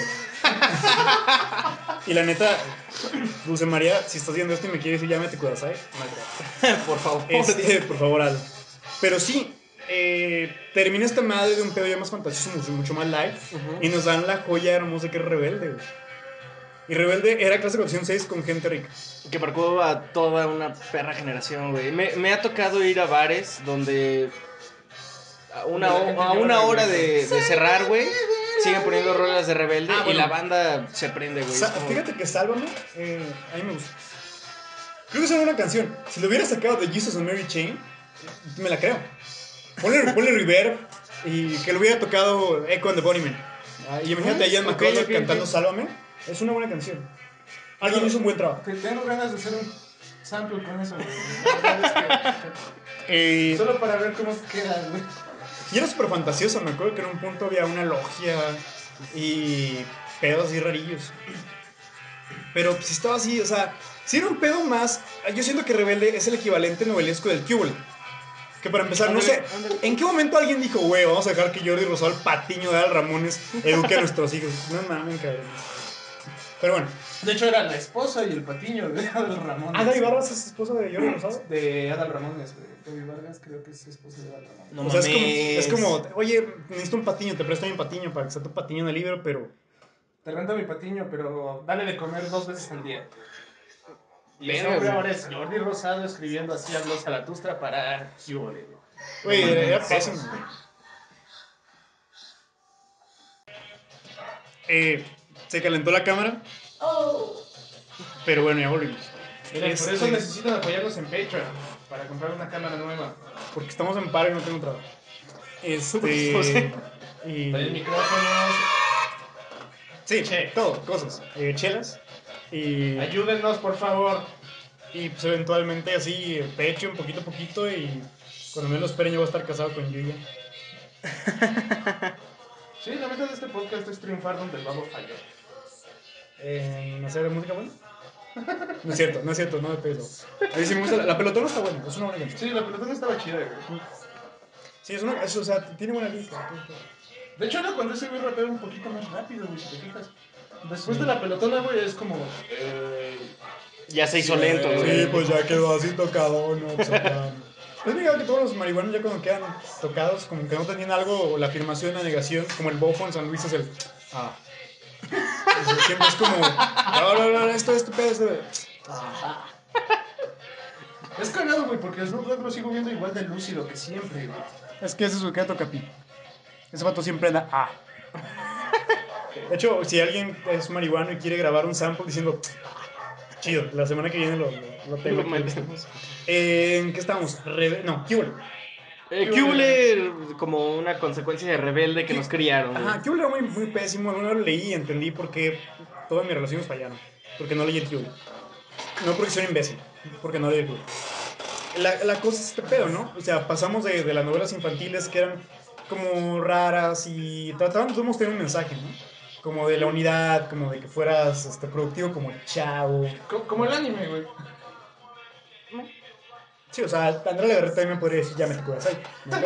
y la neta, Dulce María, si estás viendo esto y me quieres decir llámete Kudasai, no creo. Por favor. Este, por favor, hazlo. Pero sí, eh, termina esta madre de un pedo ya más fantasioso, mucho, mucho más. Ujú. Y nos dan la joya hermosa que es Rebelde, güey. Y Rebelde era clase 406 con gente rica. Que marcó a toda una perra generación, güey. Me, me ha tocado ir a bares donde a una, a una hora de, de cerrar, güey, siguen poniendo rolas de rebelde Ah, y la banda se prende, güey. Sa- Es como- Fíjate que Sálvame, eh, a mí me gusta. Creo que es una canción. Si lo hubiera sacado de Jesus and Mary Chain, me la creo. Ponle, ponle reverb y que lo hubiera tocado Echo and the Bunnymen. Ah, y imagínate a Ian McCullough cantando ok. Sálvame. Es una buena canción. Alguien hizo un buen trabajo. Te- Tengo ganas de hacer un sample con eso, Eh, Solo para ver cómo queda, güey. y era súper fantasioso. Me acuerdo que en un punto había una logia y pedos así rarillos. Pero sí estaba así, o sea, si era un pedo más. Yo siento que Rebelde es el equivalente novelesco del Cubole. Que para empezar, no sé, Ándale. ¿en qué momento alguien dijo, güey, vamos a dejar que Jordi Rosado, el patiño de Al Ramones, eduque a nuestros hijos? No mames, cabrón. Pero bueno, De hecho, era la esposa y el patiño de Adal Ramones. Ada Ibarras es esposa de Jordi Rosado. De Adal Ramones, güey. Gaby Vargas creo que es esposa de Adal Ramones. No o sea, es como, es como, oye, necesito un patiño, te presto mi patiño para que sea tu patiño en el libro, pero Te rento mi patiño, pero dale de comer dos veces al día. Y hombre ahora es Jordi Rosado escribiendo así a Blos Zaratustra para Cubole, era mames. pésimo. Eh, se calentó la cámara. Pero bueno, ya volvimos. Miren, Este, por eso necesitan apoyarnos en Patreon. Para comprar una cámara nueva. Porque estamos en paro y no tengo trabajo. Este. y, Traer micrófonos. sí, Che. todo, cosas. Eh, chelas. Y, Ayúdennos, por favor. y pues eventualmente así, pecho un poquito a poquito. Y cuando menos lo esperen, yo voy a estar casado con Yuya. Sí, la meta de este podcast es triunfar donde el babo falló. en hacer de música buena. No es cierto, no es cierto, no me pedo. A mí sí me gusta. La, la pelotona está buena, es una buena canción. Sí, la pelota no estaba chida, güey. Sí, es una. es- o sea, tiene buena lista. De hecho, era cuando ese güey rapea un poquito más rápido, güey, si te fijas. Después de la pelotona, güey, es como. Eh, Ya se hizo lento, Sí, güey. Sí, pues ya quedó así tocado, ¿no? O sea, Es verdad que todos los marihuanos ya cuando quedan tocados, como que no tenían algo, la afirmación, la negación, como el bofo en San Luis es el... Ah. O siempre es como... No, no, no, esto, esto, pedo, esto... Ah. es cagado, güey, porque Snoop Dogg lo sigo viendo igual de lúcido que siempre, güey. Es que ese es su que toca pi. Ese vato siempre anda ah. De hecho, si alguien es marihuano y quiere grabar un sample diciendo chido, la semana que viene lo, lo, lo tengo. Lo. Eh, ¿En qué estamos? Rebe- no, ¿qué hubo? Eh, ¿Qué hubo como una consecuencia de rebelde que nos criaron? Ajá, ¿qué hubo? era muy, muy pésimo. Vez lo leí y entendí por qué todas mis relaciones fallaron. Porque no leí el. No porque soy un imbécil, porque no leí el. La, la cosa es este pedo, ¿no? O sea, pasamos de, de las novelas infantiles que eran como raras y trataban de tener un mensaje, ¿no? Como de la unidad, como de que fueras este, productivo como chavo. Co- Como el anime, güey. Sí, o sea, Andrea Legarreta también podría decir, ya me te Kudasai. ¿no?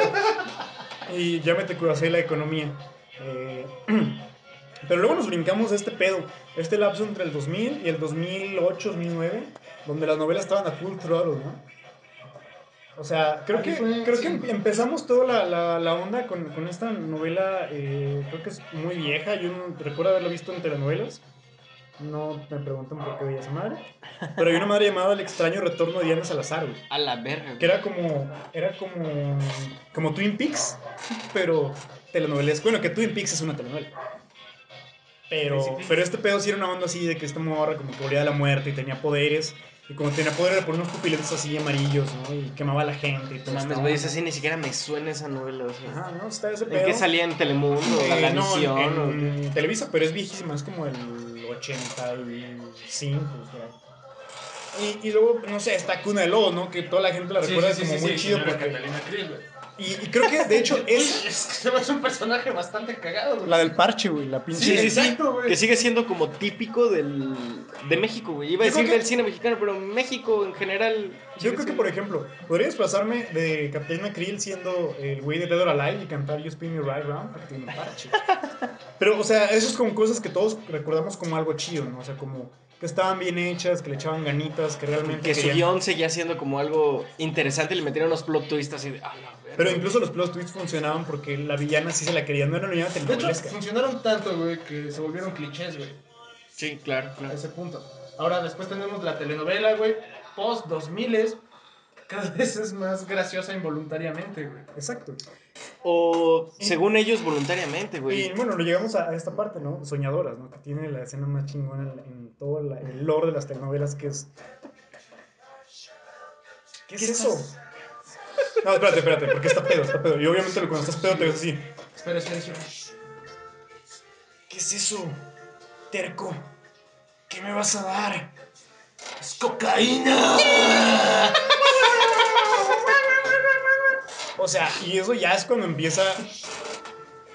y ya me te Kudasai la economía. Eh, pero luego nos brincamos a este pedo, este lapso entre el 2000 y el 2008, 2009, donde las novelas estaban a full throttle, ¿no? O sea, creo que, fue, creo sí. que em- empezamos toda la, la, la onda con, con esta novela, eh, creo que es muy vieja, yo no recuerdo haberla visto en telenovelas. No me pregunten por qué veía esa madre. Pero hay una madre llamada El extraño retorno de Diana Salazar, güey. A la verga. Que era como. Era como. Como Twin Peaks, pero telenovelesco. Bueno, que Twin Peaks es una telenovela. Pero, pero este pedo sí era una onda así de que esta morra como que volvía de la muerte y tenía poderes. Y como tenía poder era por unos pupiletes así amarillos, ¿no? Y quemaba a la gente y todo mames, güey, esa sí ni siquiera me suena esa novela. o sea. Ajá, ¿no? Está ese pedo. ¿En qué salía en Telemundo? Eh, ¿La no, misión? en, o en Televisa, pero es viejísima, es como el 85. o sea. Y, y luego, no sé, está Cuna de Lobos, ¿no? Que toda la gente la recuerda como muy chido porque... Catalina Krill, güey. Y, y creo que, de hecho, es Es, es un personaje bastante cagado, güey. la del parche, güey, la pinche... Sí, sí, sí. exacto, güey. Que sigue siendo como típico del, de México, güey. Iba a Yo decir que- del cine mexicano, pero México en general. Yo creo que, por ejemplo, podría desplazarme de Captain Krill siendo el güey de Dead or Alive y cantar You Spin Me Right Round porque tiene un parche. Pero, o sea, eso es como cosas que todos recordamos como algo chido, ¿no? O sea, como que estaban bien hechas, que le echaban ganitas, que realmente Que su guion seguía siendo como algo interesante y le metieron unos plot twists así de. "A la verga". Pero incluso los plot twists funcionaban porque la villana sí se la quería, no era una villana De hecho, telenovelesca. funcionaron tanto, güey, que se volvieron clichés, güey. Sí, claro, A claro. ese punto. Ahora, después tenemos la telenovela, güey, post 2000 cada vez es más graciosa involuntariamente, güey. Exacto. O según ellos, voluntariamente, Y güey. bueno, lo llegamos a, a esta parte, ¿no? Soñadoras, ¿no? Que tiene la escena más chingona en, en todo la- el lore de las telenovelas, que es... ¿Qué, es eso? No, espérate, espérate, porque está pedo, está pedo. Y obviamente cuando estás pedo te ves así. Espera, espera, espera. ¿Qué es eso? Terco. ¿Qué me vas a dar? Es cocaína. O sea, y eso ya es cuando empieza.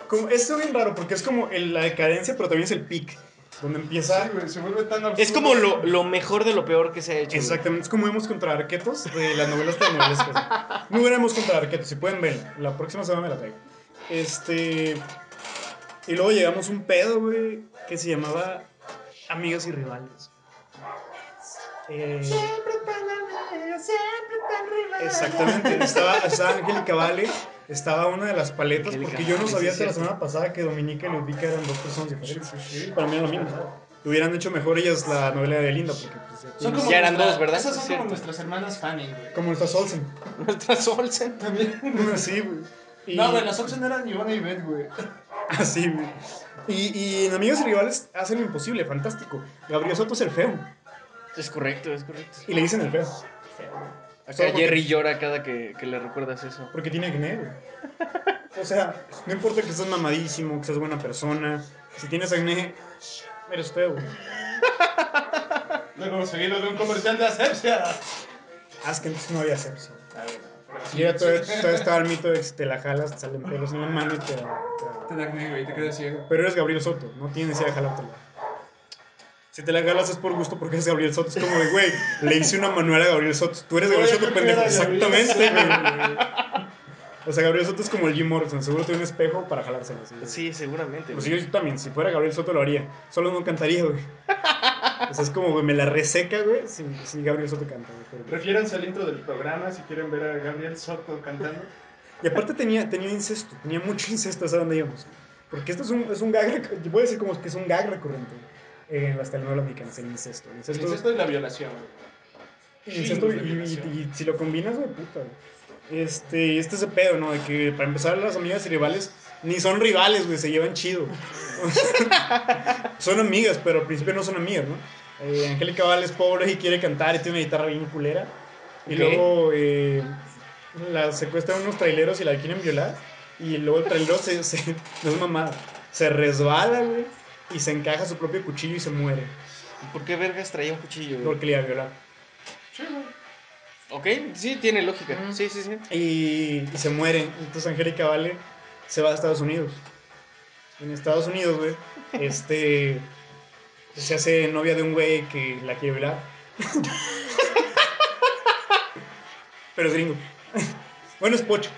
Como, esto es bien raro porque es como el- la decadencia, pero también es el peak. Donde empieza. Sí, güey, se vuelve tan absurdo. Es como lo, lo mejor de lo peor que se ha hecho. güey. Exactamente, es como vemos contra arquetos de las novelas telenovelescas. Muy buena hemos contra arquetos, si pueden verla. La próxima semana me la traigo. Este. Y luego llegamos a un pedo, güey, que se llamaba Amigas y Rivales. Eh, exactamente, estaba, estaba Angélica Vale, estaba una de las paletas, porque yo no sabía hasta la semana pasada que Dominica y Ludwika eran dos personas diferentes. Para mí era lo mismo. Hubieran hecho mejor ellas la novela de Linda, porque pues, ya Son como Ya eran nuestra- dos, ¿verdad? Esas son es como nuestras hermanas Fanning, güey. Como estas Olsen. Nuestras Olsen. También. Sí, güey. Y- No, güey, las Olsen eran Ivana y Beth, güey. Así, güey. Y, y en Amigos y Rivales hacen lo imposible, fantástico. Gabriel Soto es el feo. Es correcto, es correcto. Y le dicen el feo. Acá Solo porque- Jerry llora cada que, que le recuerdas eso. Porque tiene acné, güey. O sea, no importa que estés mamadísimo, que seas buena persona. Si tienes acné, eres feo, güey. Luego seguido de un comercial de asepsia. Haz que entonces no había. Ah, sí, Y ya sí. todavía estaba el mito de que si te la jalas, te salen pelos en la mano y te, te- Te da acné, güey, te quedas ciego. Pero eres Gabriel Soto, no tienes necesidad de jalártela. Si te la jalas es por gusto porque eres Gabriel Soto. Es como de, güey, le hice una manual a Gabriel Soto. Tú eres Gabriel Soto, pendejo. Exactamente, güey. O sea, Gabriel Soto es como el Jim Morrison, seguro tiene un espejo para jalárselo. así. Sí, seguramente. Pues güey. yo también, si fuera Gabriel Soto lo haría. Solo no cantaría, güey. O sea, es como, güey, me la reseca, güey, si, si Gabriel Soto canta, güey. Refiéranse al intro del programa si quieren ver a Gabriel Soto cantando. Y aparte tenía, tenía incesto, tenía mucho incesto, ¿sabes dónde íbamos? Porque esto es un, es un gag, yo voy a decir como que es un gag recurrente en las telenovelas mexicanas, el incesto. El El incesto, incesto y la violación. el incesto y, y- y si lo combinas, güey, puta. Este, este es el pedo, ¿no? De que para empezar las amigas y rivales ni son rivales, güey, se llevan chido. son amigas, pero al principio no son amigas, ¿no? Eh, Angélica Vale es pobre y quiere cantar y tiene una guitarra bien culera. Y luego eh, la secuestran unos traileros y la quieren violar. Y luego el trailero se, se, no es mamada, se resbala, güey, y se encaja su propio cuchillo y se muere. ¿Por qué vergas traía un cuchillo? güey? Porque le iba a violar. Sí, güey. Ok, sí, tiene lógica. Mm. Sí, sí, sí. y, y se mueren. Entonces Angélica Vale se va a Estados Unidos. En Estados Unidos, güey, este se hace novia de un güey que la quiere violar. Pero es gringo. Bueno, es pocho.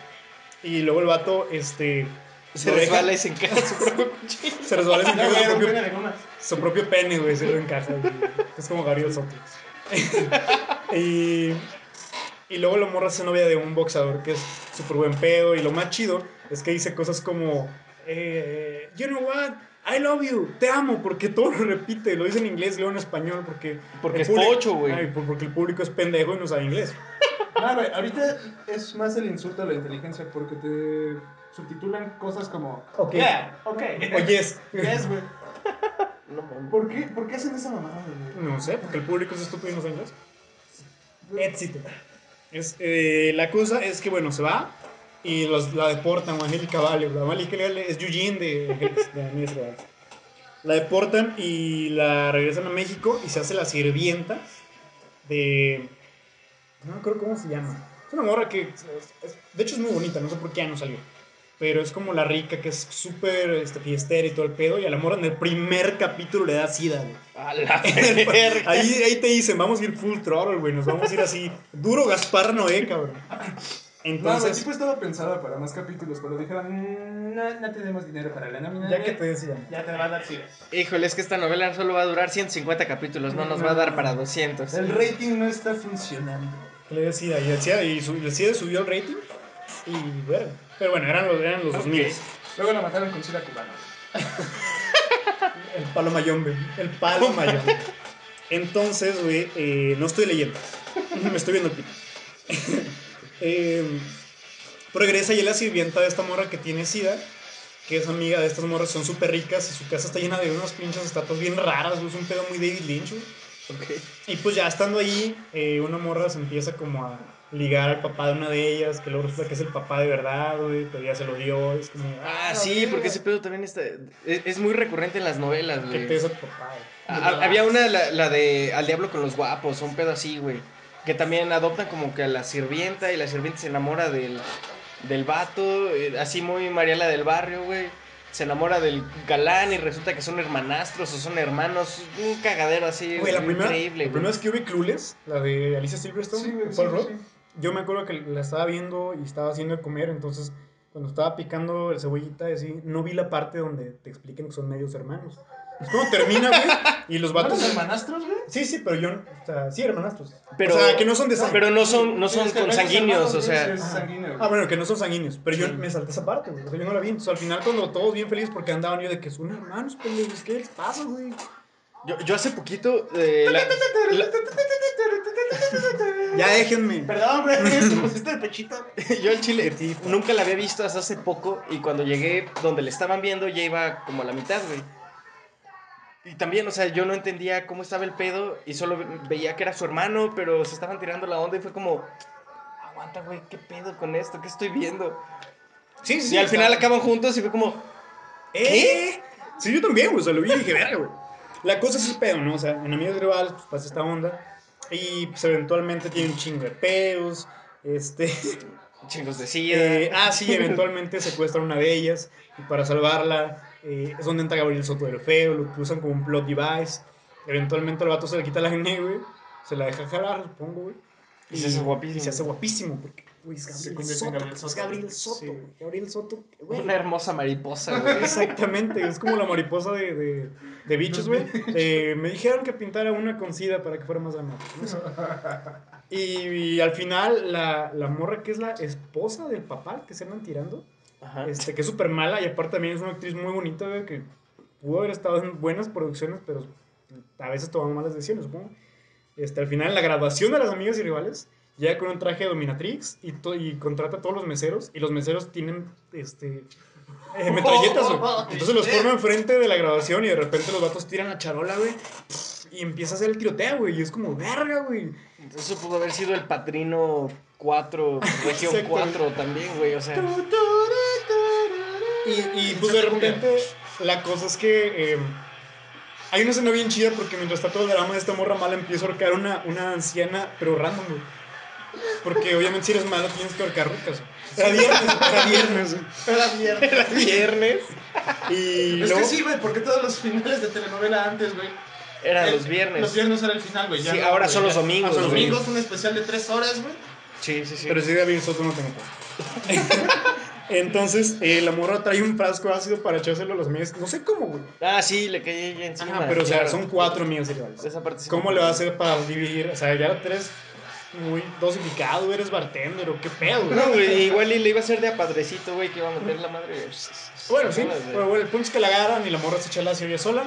Y luego el vato, este. Se resbala y se encaja su propio cuchillo. Se resbala y se encaja su propio, su propio pene, güey, se lo encaja. güey. Es como Gabriel Soto. y, y luego la morra se novia de un boxeador que es súper buen pedo. Y lo más chido es que dice cosas como: eh, You know what? I love you, te amo, porque todo lo repite, lo dice en inglés luego en español, porque... Porque es público- pocho, güey. Porque el público es pendejo y no sabe inglés. No, güey, ahorita es más el insulto a la inteligencia porque te subtitulan cosas como. Ok. Yeah, ok. Oyes. Yes, güey. No, mames. ¿Por qué, ¿Por qué hacen esa mamada, güey? No sé, porque el público es estúpido y no sabe inglés. Éxito. Es, eh, la cosa es que, bueno, se va y los, la deportan, o Angélica Vale. La Angélica Vale es Eugene de, de Reales. La deportan y la regresan a México y se hace la sirvienta de... No me acuerdo cómo se llama. Es una morra que... es- es- de hecho es muy bonita, no sé por qué ya no salió. Pero es como la rica que es súper este, fiestera y todo el pedo. Y a la morra en el primer capítulo le da sida, güey. A la verga. Ahí, ahí te dicen, vamos a ir full throttle, güey. Nos vamos a ir así. Duro Gaspar Noé, cabrón. No, güey, Entonces, tipo estaba pensada para más capítulos, pero dijeron, "Mm, no, no tenemos dinero para la nómina. ya que te decía. Ya te va a dar sida. Híjole, es que esta novela solo va a durar 150 capítulos, no nos va a dar para 200. El rating no está funcionando. Le decía, y decía, y su, el SIDA subió el rating. Y bueno, pero bueno, eran los, eran los 2000. Luego la mataron con sida cubana. El palo mayón, güey. El palo mayón. Entonces, güey, eh, no estoy leyendo. Me estoy viendo el pito. eh, regresa y es la sirvienta de esta morra que tiene sida. Que es amiga de estas morras, son súper ricas y su casa está llena de unas pinches estatuas bien raras, güey. Es un pedo muy David Lynch, güey. Y pues ya estando ahí, eh, una morra se empieza como a ligar al papá de una de ellas, que luego resulta que es el papá de verdad, güey, pero ya se lo dio. Es como, Ah, sí, porque ese pedo también está. Es, es muy recurrente en las novelas, ¿Qué güey. te tu papá, güey? Ah, Había una, la, la de Al Diablo con los Guapos, un pedo así, güey. Que también adoptan como que a la sirvienta y la sirvienta se enamora del, del vato, eh, así muy Mariela del barrio, güey. Se enamora del galán y resulta que son hermanastros o son hermanos. Un cagadero así, Güey, la primera, increíble, la primera vez que yo vi Clueless, la de Alicia Silverstone, Sí, güey, de sí, Paul sí, Rudd, sí. yo me acuerdo que la estaba viendo y estaba haciendo de comer, entonces cuando estaba picando el cebollita y así, no vi la parte donde te expliquen que son medios hermanos. Es como termina, güey, y los ¿No vatos... los hermanastros, güey? Sí, sí, pero yo, o sea, sí, hermanastros. Pero- o sea, que no son de sangre. Pero no son, no son consanguíneos, o sea. Es sanguíneo. Ah, bueno, que no son sanguíneos, pero yo Sí. me salté esa parte, güey. O sea, yo no la vi. Entonces, al final, cuando todos bien felices porque andaban, yo de que son hermanos, pendejos, ¿qué les pasa, güey? Yo, yo hace poquito. eh, la- la- Ya déjenme. Perdón, güey, te pusiste el pechito. yo el chile nunca la había visto hasta hace poco y cuando llegué donde le estaban viendo ya iba como a la mitad, güey. Y también, o sea, yo no entendía cómo estaba el pedo y solo ve- veía que era su hermano, pero se estaban tirando la onda y fue como, aguanta, güey, ¿qué pedo con esto? ¿Qué estoy viendo? Sí, sí. y al está- final acaban juntos y fue como, ¿Eh? Sí, yo también, güey. O sea, lo vi y dije, verga, güey. La cosa es el pedo, ¿no? O sea, en Amigos Rivales, pues pasa esta onda. Y pues eventualmente tiene un chingo de pedos. Este. chingos de sida. eh, ah, sí, eventualmente secuestran a una de ellas. Y para salvarla, eh, es donde entra Gabriel Soto del Feo. Lo usan como un plot device. Eventualmente el vato se le quita la gene, güey. Se la deja jalar, supongo, güey. Y se hace guapísimo. Y se hace guapísimo, porque, güey, es Gabriel Soto. Gabriel Es Soto. Gabriel Soto, Sí. Gabriel Soto, güey. Una hermosa mariposa, güey. Exactamente, es como la mariposa de, de, de bichos, güey. Eh, me dijeron que pintara una con sida para que fuera más dramático. no y al final, la, la morra que es la esposa del papá que se andan tirando, Ajá. este, que es súper mala y aparte también es una actriz muy bonita, güey, que pudo haber estado en buenas producciones, pero a veces tomando malas decisiones, supongo. Este, al final, en la graduación de las amigas y rivales, llega con un traje de dominatrix y, y contrata a todos los meseros, y los meseros tienen este, eh, metralletas, güey. Entonces los forma enfrente de la graduación y de repente los vatos tiran la charola, güey. Y empieza a hacer el tiroteo, güey. Y es como, verga, güey. Eso pudo haber sido el Patrino 4, Región Exacto. 4 también, güey. O sea, Y, y pues de repente la cosa es que eh, hay una escena bien chida porque mientras está todo el drama de esta morra mala empieza a ahorcar una, una anciana, pero random, güey. Porque obviamente si eres malo tienes que ahorcar rucas. Era viernes, era viernes. güey. Era mierda. era viernes. Y Es luego, que sí, güey, porque todos los finales de telenovela antes, güey. Eran el- los viernes. Los viernes era el final, güey. Sí, no, ahora son los domingos, Los domingos, un especial de tres horas, güey. Sí, sí, sí. Pero si David Soto no tengo. Entonces, eh, la morra trae un frasco ácido para echárselo a las amigas. No sé cómo, güey. Ah, sí, le caí ella encima. Ajá, pero o sea, son cuatro. Esa parte sí ¿Cómo le va a hacer para dividir? O sea, ya eres muy dosificado, eres bartender o qué pedo, güey. No, güey, igual y le iba a hacer de a padrecito, güey, que iba a meter la madre. Bueno, sí, pero bueno, el punto es que la agarran y la morra se echa el ácido ella sola.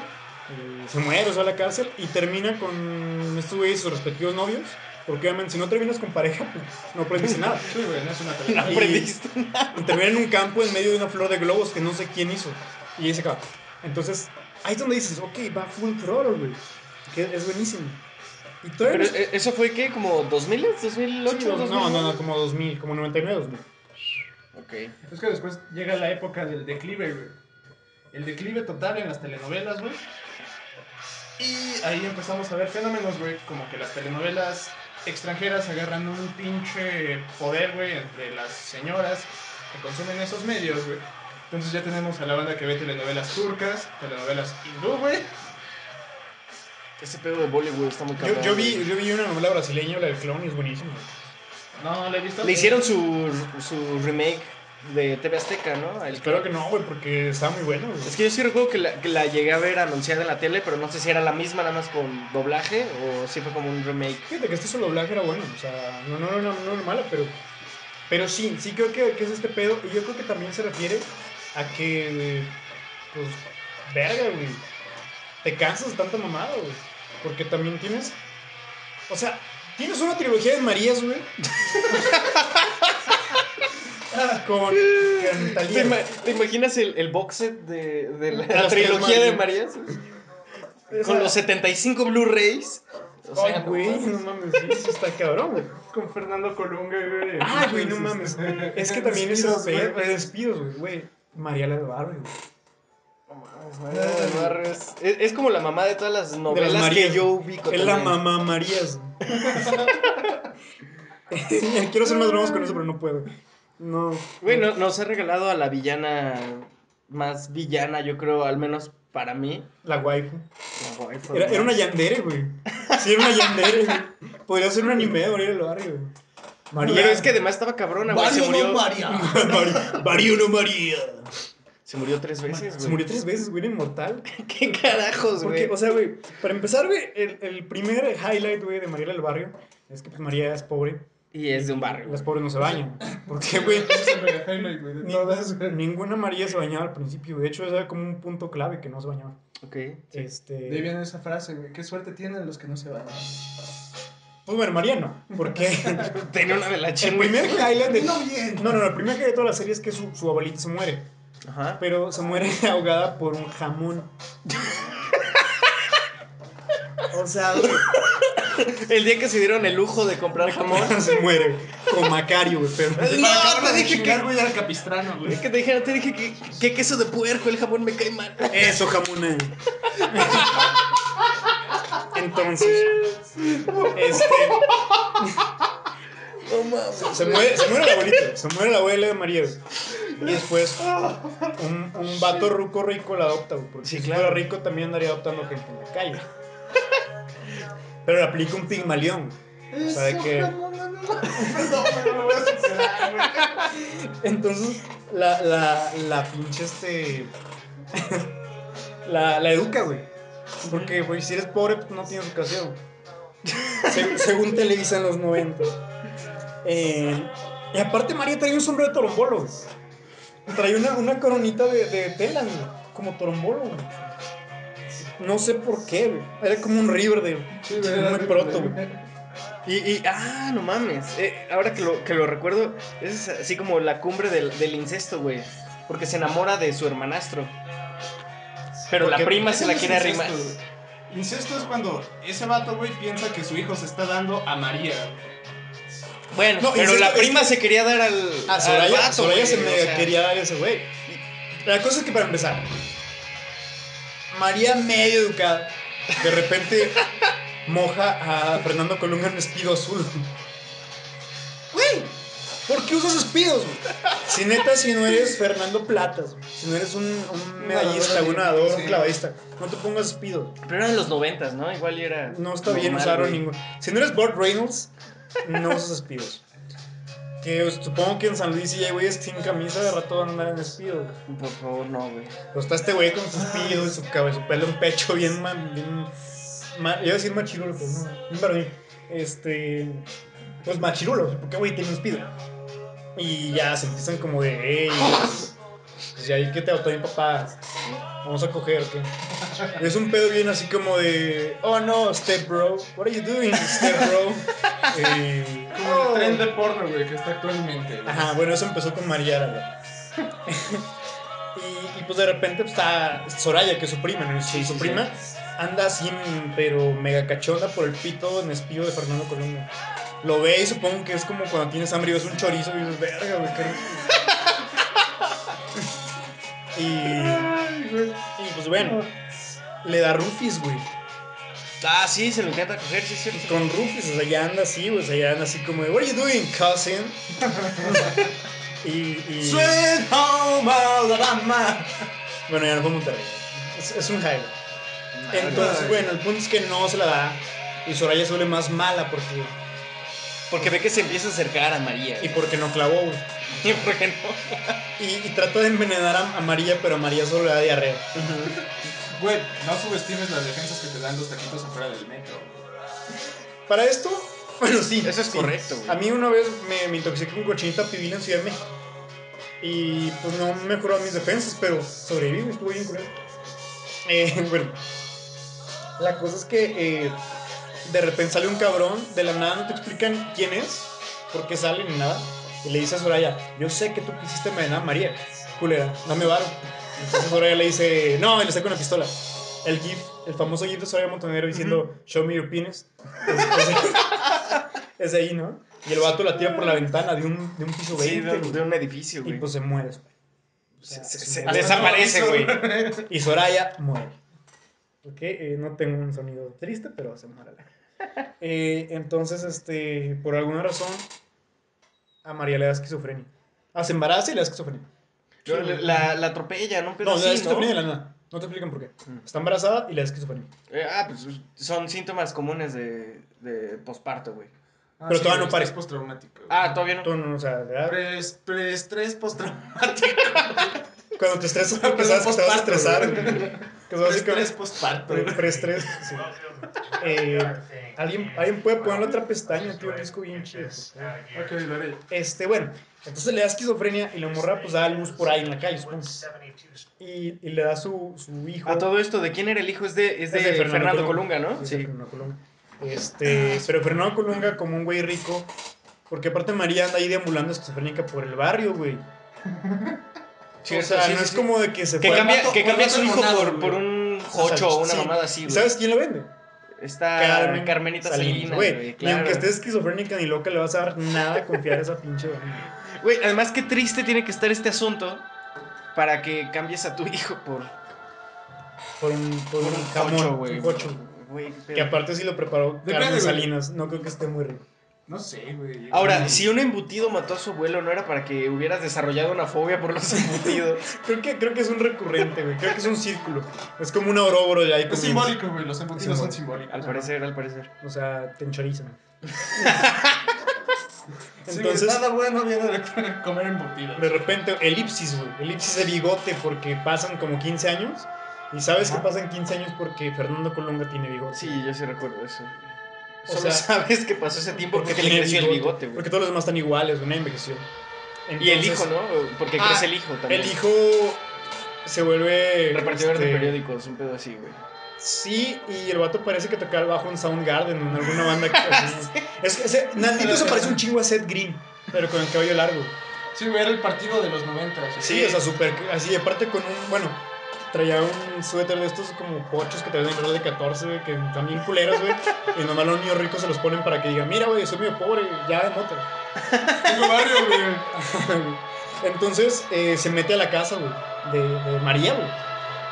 y se muere, se va a la cárcel y termina con estos güeyes y sus respectivos novios. Porque obviamente si no terminas con pareja, pues no aprendiste nada. Sí, güey, no es una No telenovela. Y- aprendiste. Y en un campo en medio de una flor de globos que no sé quién hizo. Y ahí se acaba. Entonces, ahí es donde dices, ok, va full throttle, güey. Que es buenísimo. Y Pero eh, eso fue qué, como 2000, 2008, Sí, no, 2009? no, no, no, como 2000, como 99, 2000. Ok. Es que después llega la época del declive, güey. El declive total en las telenovelas, güey. Y ahí empezamos a ver fenómenos, güey, como que las telenovelas extranjeras agarran un pinche poder, güey, entre las señoras que consumen esos medios, güey. Entonces ya tenemos a la banda que ve telenovelas turcas, telenovelas hindú, güey. Ese pedo de Bollywood está muy Yo, cabrón. yo, vi, yo vi una novela brasileña, la de Clown, y es buenísima. No, ¿la he visto? Le hicieron su, su remake de TV Azteca, ¿no? El- Espero que no, güey, porque está muy bueno, güey. Es que yo sí recuerdo que la, que la llegué a ver anunciada en la tele, pero no sé si era la misma nada más con doblaje o si fue como un remake. Fíjate que este solo doblaje era bueno, o sea, no, no, no, no, no era mala, pero, pero sí, sí creo que, que es este pedo, y yo creo que también se refiere a que, pues, verga, güey, te cansas de tanta mamada, güey, porque también tienes, o sea, tienes una trilogía de Marías, güey, con, ¿Te, Thalía. ima- te imaginas el, el box set de, de la, la las trilogía de María. Marías? Con los 75 Blu-rays. O sea, Ay, güey, no mames, sí está cabrón, güey. Con Fernando Colunga, güey. Ah, güey, no mames. Es que también es Despidos, güey. güey, güey. Mariela del Barrio, güey. no mames, María es, es- como la mamá de todas las novelas Marías, que yo ubico. Es la mamá Marías. Quiero ser más bromas con eso, pero no puedo. No. Güey, no- nos ha regalado a la villana más villana, yo creo, al menos para mí. La waifu. La waifu, Era, una yandere, güey. Sí, era una yandere, güey. Podría ser un anime de del Barrio, güey. María. Pero es que además estaba cabrona, güey. Se murió, no María. Mario no María. se murió tres veces, Se güey. murió tres veces, güey, era inmortal. ¿Qué carajos, Porque, güey? o sea, güey, para empezar, güey, el, el primer highlight, güey, de Mariela del Barrio es que pues María es pobre. Y es de un barrio. Las pobres no se bañan. ¿Por qué, güey? Güey. Ninguna María se bañaba al principio. De hecho, era como un punto clave que no se bañaba. Ok. Este. De ahí viene esa frase, güey. Qué suerte tienen los que no se van. Pues bueno, María no. Porque Tenía una de la el primer highlight de. No bien. No, no, no. El primer highlight de toda la serie es que su, su abuelita se muere. Ajá. Pero se muere ahogada por un jamón. O sea, güey, El día que se dieron el lujo de comprar jamón. se muere. Con Macario, güey. Pero. No, te dije que- güey, era capistrano, güey. Es que te dije, te dije que, que queso de puerco, el jamón me cae mal. Eso, jamón. eh. Entonces. Este. No mames. Se muere, se muere la abuelita, se muere la abuela de María. Y después un, un vato ruco rico la adopta, güey, porque Sí, si claro. fuera rico también andaría adoptando gente en la calle. Pero le aplica un pigmalión. O sea, de que. Entonces, la, la, la pinche este. la, la educa, güey. Porque, güey, si eres pobre, pues no tienes educación. Se- según Televisa en los 90. Eh, y aparte, María traía un sombrero de torombolo, güey. Traía una, una coronita de, de tela, güey. Como torombolo, güey. No sé por qué, güey. Era como un Riverdale. Sí, era muy proto, güey. Y, y- ah, no mames. Eh, ahora que lo, que lo recuerdo, es así como la cumbre del, del incesto, güey. Porque se enamora de su hermanastro. Pero la prima se la quiere arrimar. incesto, es cuando ese vato, güey, piensa que su hijo se está dando a María. Bueno, No, pero la prima se quería dar al. A al Soraya, vato, Soraya se o me sea. quería dar ese güey. La cosa es que para empezar, María medio educada, de repente moja a Fernando Colunga en espido azul. Güey, ¿por qué usas espidos? güey? Si neta, si no eres Fernando Platas, si no eres un, un medallista, un nadador, un clavadista, no te pongas espidos. Pero eran los noventas, ¿no? Igual era. No está bien normal, usar güey. ningún. Si no eres Burt Reynolds, no usas espidos. Que supongo que en San Luis sí hay güeyes sin camisa de rato van a andar en espido. güey. Por favor, no, güey. Pero está este güey con sus espidos y su cabeza, su pelo en pecho bien, ma- bien ma- iba a decir machirulo, pero no, bien varonil. Este, pues machirulo, porque güey tiene un espido. Y ya se empiezan como de, hey, pues, pues ya ahí que te auto bien papá, vamos a coger, ¿o qué? Es un pedo bien así como de, oh no, step bro, what are you doing, step bro? Eh, Como "Oh". el tren de porno, güey, que está actualmente. güey. Ajá, bueno, eso empezó con Mariara, güey. y, y pues de repente pues, está Soraya, que es su prima, ¿no? Sí, su prima anda así, pero mega cachonda por el pito en espío de Fernando Colunga. Lo ve y supongo que es como cuando tienes hambre y ves un chorizo y dices, verga, güey, qué rico". y, y pues bueno, le da Rufis, güey. Ah, sí, se lo encanta coger, sí, es cierto. Con Rufus, o sea, ya anda así, güey, o sea, ya anda así como de, what are you doing, cousin? y, y Sweet Home Alabama. bueno, ya no fue Monterrey. Es, es un highlight. Entonces, bueno, el punto es que no se la da. Y Soraya suele más mala porque. Porque ve que se empieza a acercar a María. Y porque no clavó, güey. ¿Y por qué no? Y, y trata de envenenar a, a María, pero a María solo le da diarrea. Güey, no subestimes las defensas que te dan los taquitos afuera del metro. Para esto, bueno, sí. Eso es sí. correcto, güey. A mí una vez me, me intoxiqué con cochinita pibil en Ciudad de México. Y pues no mejoró mis defensas, pero sobreviví, estuvo bien curioso. Eh, bueno, la cosa es que eh, de repente sale un cabrón, de la nada no te explican quién es, por qué sale ni nada. Y le dice a Soraya, yo sé que tú quisiste envenenar a María, culera, dame varo. Entonces Soraya le dice, no, y le saca una pistola. El GIF, el famoso GIF de Soraya Montenegro diciendo, show me your penis. Es, es- es ahí, ¿no? Y el vato la tira por la ventana de un, de un piso 20. Sí, de, güey. de un edificio, y güey. pues se muere. güey. O sea, Se- se se- desaparece, güey. Y Soraya muere. Ok, eh, no tengo un sonido triste, pero se muere. Eh, entonces, este, por alguna razón, a María le da esquizofrenia. Ah, se embaraza y le da esquizofrenia. La, la atropella, ¿no? Pero no, le da esquizofrenia ¿no? de la nada. No te explican por qué. Mm. Está embarazada y le da esquizofrenia. Eh, ah, pues son síntomas comunes de, de posparto, güey. Pero todavía no pare. Es postraumático. güey. Ah, todavía no. Tú no, o sea, le da- Pre- Preestrés postraumático. cuando te estresas porque sabes que te vas a estresar. Que es básicamente postparto. pre- preestrés. sí. Eh, ¿alguien, alguien puede ponerle otra pestaña, tío, un disco bien chido. Ok, lo haré. Este, bueno, entonces le da esquizofrenia y la morra pues da a luz por ahí en la calle, supongo. Y, y le da su, su hijo. A todo esto, ¿de quién era el hijo? Es de, es de, Fernando, Colunga, ¿no? Sí, Fernando Colunga. Este, pero Fernando Colunga como un güey rico, porque aparte María anda ahí deambulando esquizofrénica por el barrio, güey. Cierto, o sea, sí, no sí, es sí. como de que se Que cambia, que cambia su hijo por, por un O sea, jocho o una sí. mamada así, ¿Y güey. sabes quién lo vende? Está Carmen Carmenita Salinas, Güey, ni Claro. aunque estés esquizofrénica ni loca le vas a dar nada a confiar a esa pinche. Güey, además qué triste tiene que estar este asunto para que cambies a tu hijo por, Por un, por por un un jamón, jocho, güey. Que aparte sí lo preparó Depende, Carmen. Salinas. No creo que esté muy rico. No sé, güey. Ahora, si un embutido mató a su abuelo, ¿no era para que hubieras desarrollado una fobia por los embutidos? Creo que, creo que es un recurrente, güey. Creo que es un círculo. Es como un ouroboros ya ahí Es comienza. simbólico, güey. Los embutidos Es son simbólico. simbólicos. al parecer, al parecer. O sea, te enchorizan. Entonces, Entonces, nada bueno viene de comer embutidos. de repente, elipsis, güey. Elipsis de bigote porque pasan como 15 años. Y sabes que Ajá. pasan 15 años porque Fernando Colunga tiene bigote. Sí, yo sí recuerdo eso. O Solo sea, sabes que pasó ese tiempo porque, le tiene creció el bigote, güey. Porque todos los demás están iguales, güey. Nadie envejeció. Y el hijo, ¿no? Porque Ah, crece el hijo también. El hijo se vuelve. Repartidor de este, periódicos, un pedo así, güey. Sí, y el vato parece que tocaba el bajo en Soundgarden, en alguna banda que así. es, ese, Nandito se parece un chingo a Seth Green, pero con el cabello largo. Sí, güey, era el partido de los 90. Sí, o sea, súper. Así, aparte con un. Bueno, traía un suéter de estos como pochos que traen alrededor de 14, güey, que bien culeros, güey. Y nomás los niños ricos se los ponen para que digan, mira, güey, soy medio pobre, ya de mota. Tengo barrio, güey. Entonces eh, se mete a la casa, güey, de, de María, güey,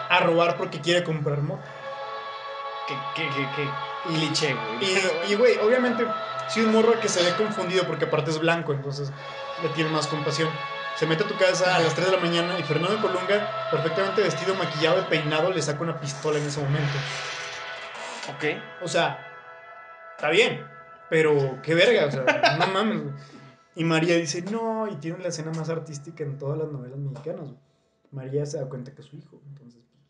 a robar porque quiere comprar moto. Qué, qué, qué, qué Y- cliché, güey. Y, y, güey, obviamente, si un morro que se ve confundido porque aparte es blanco, entonces le tiene más compasión. Se mete a tu casa a las 3 de la mañana y Fernando Colunga, perfectamente vestido, maquillado y peinado, le saca una pistola en ese momento. Ok. O sea, está bien, pero qué verga, o sea, no mames. Y María dice, no, y tiene la escena más artística en todas las novelas mexicanas. güey. María se da cuenta que es su hijo, entonces pues,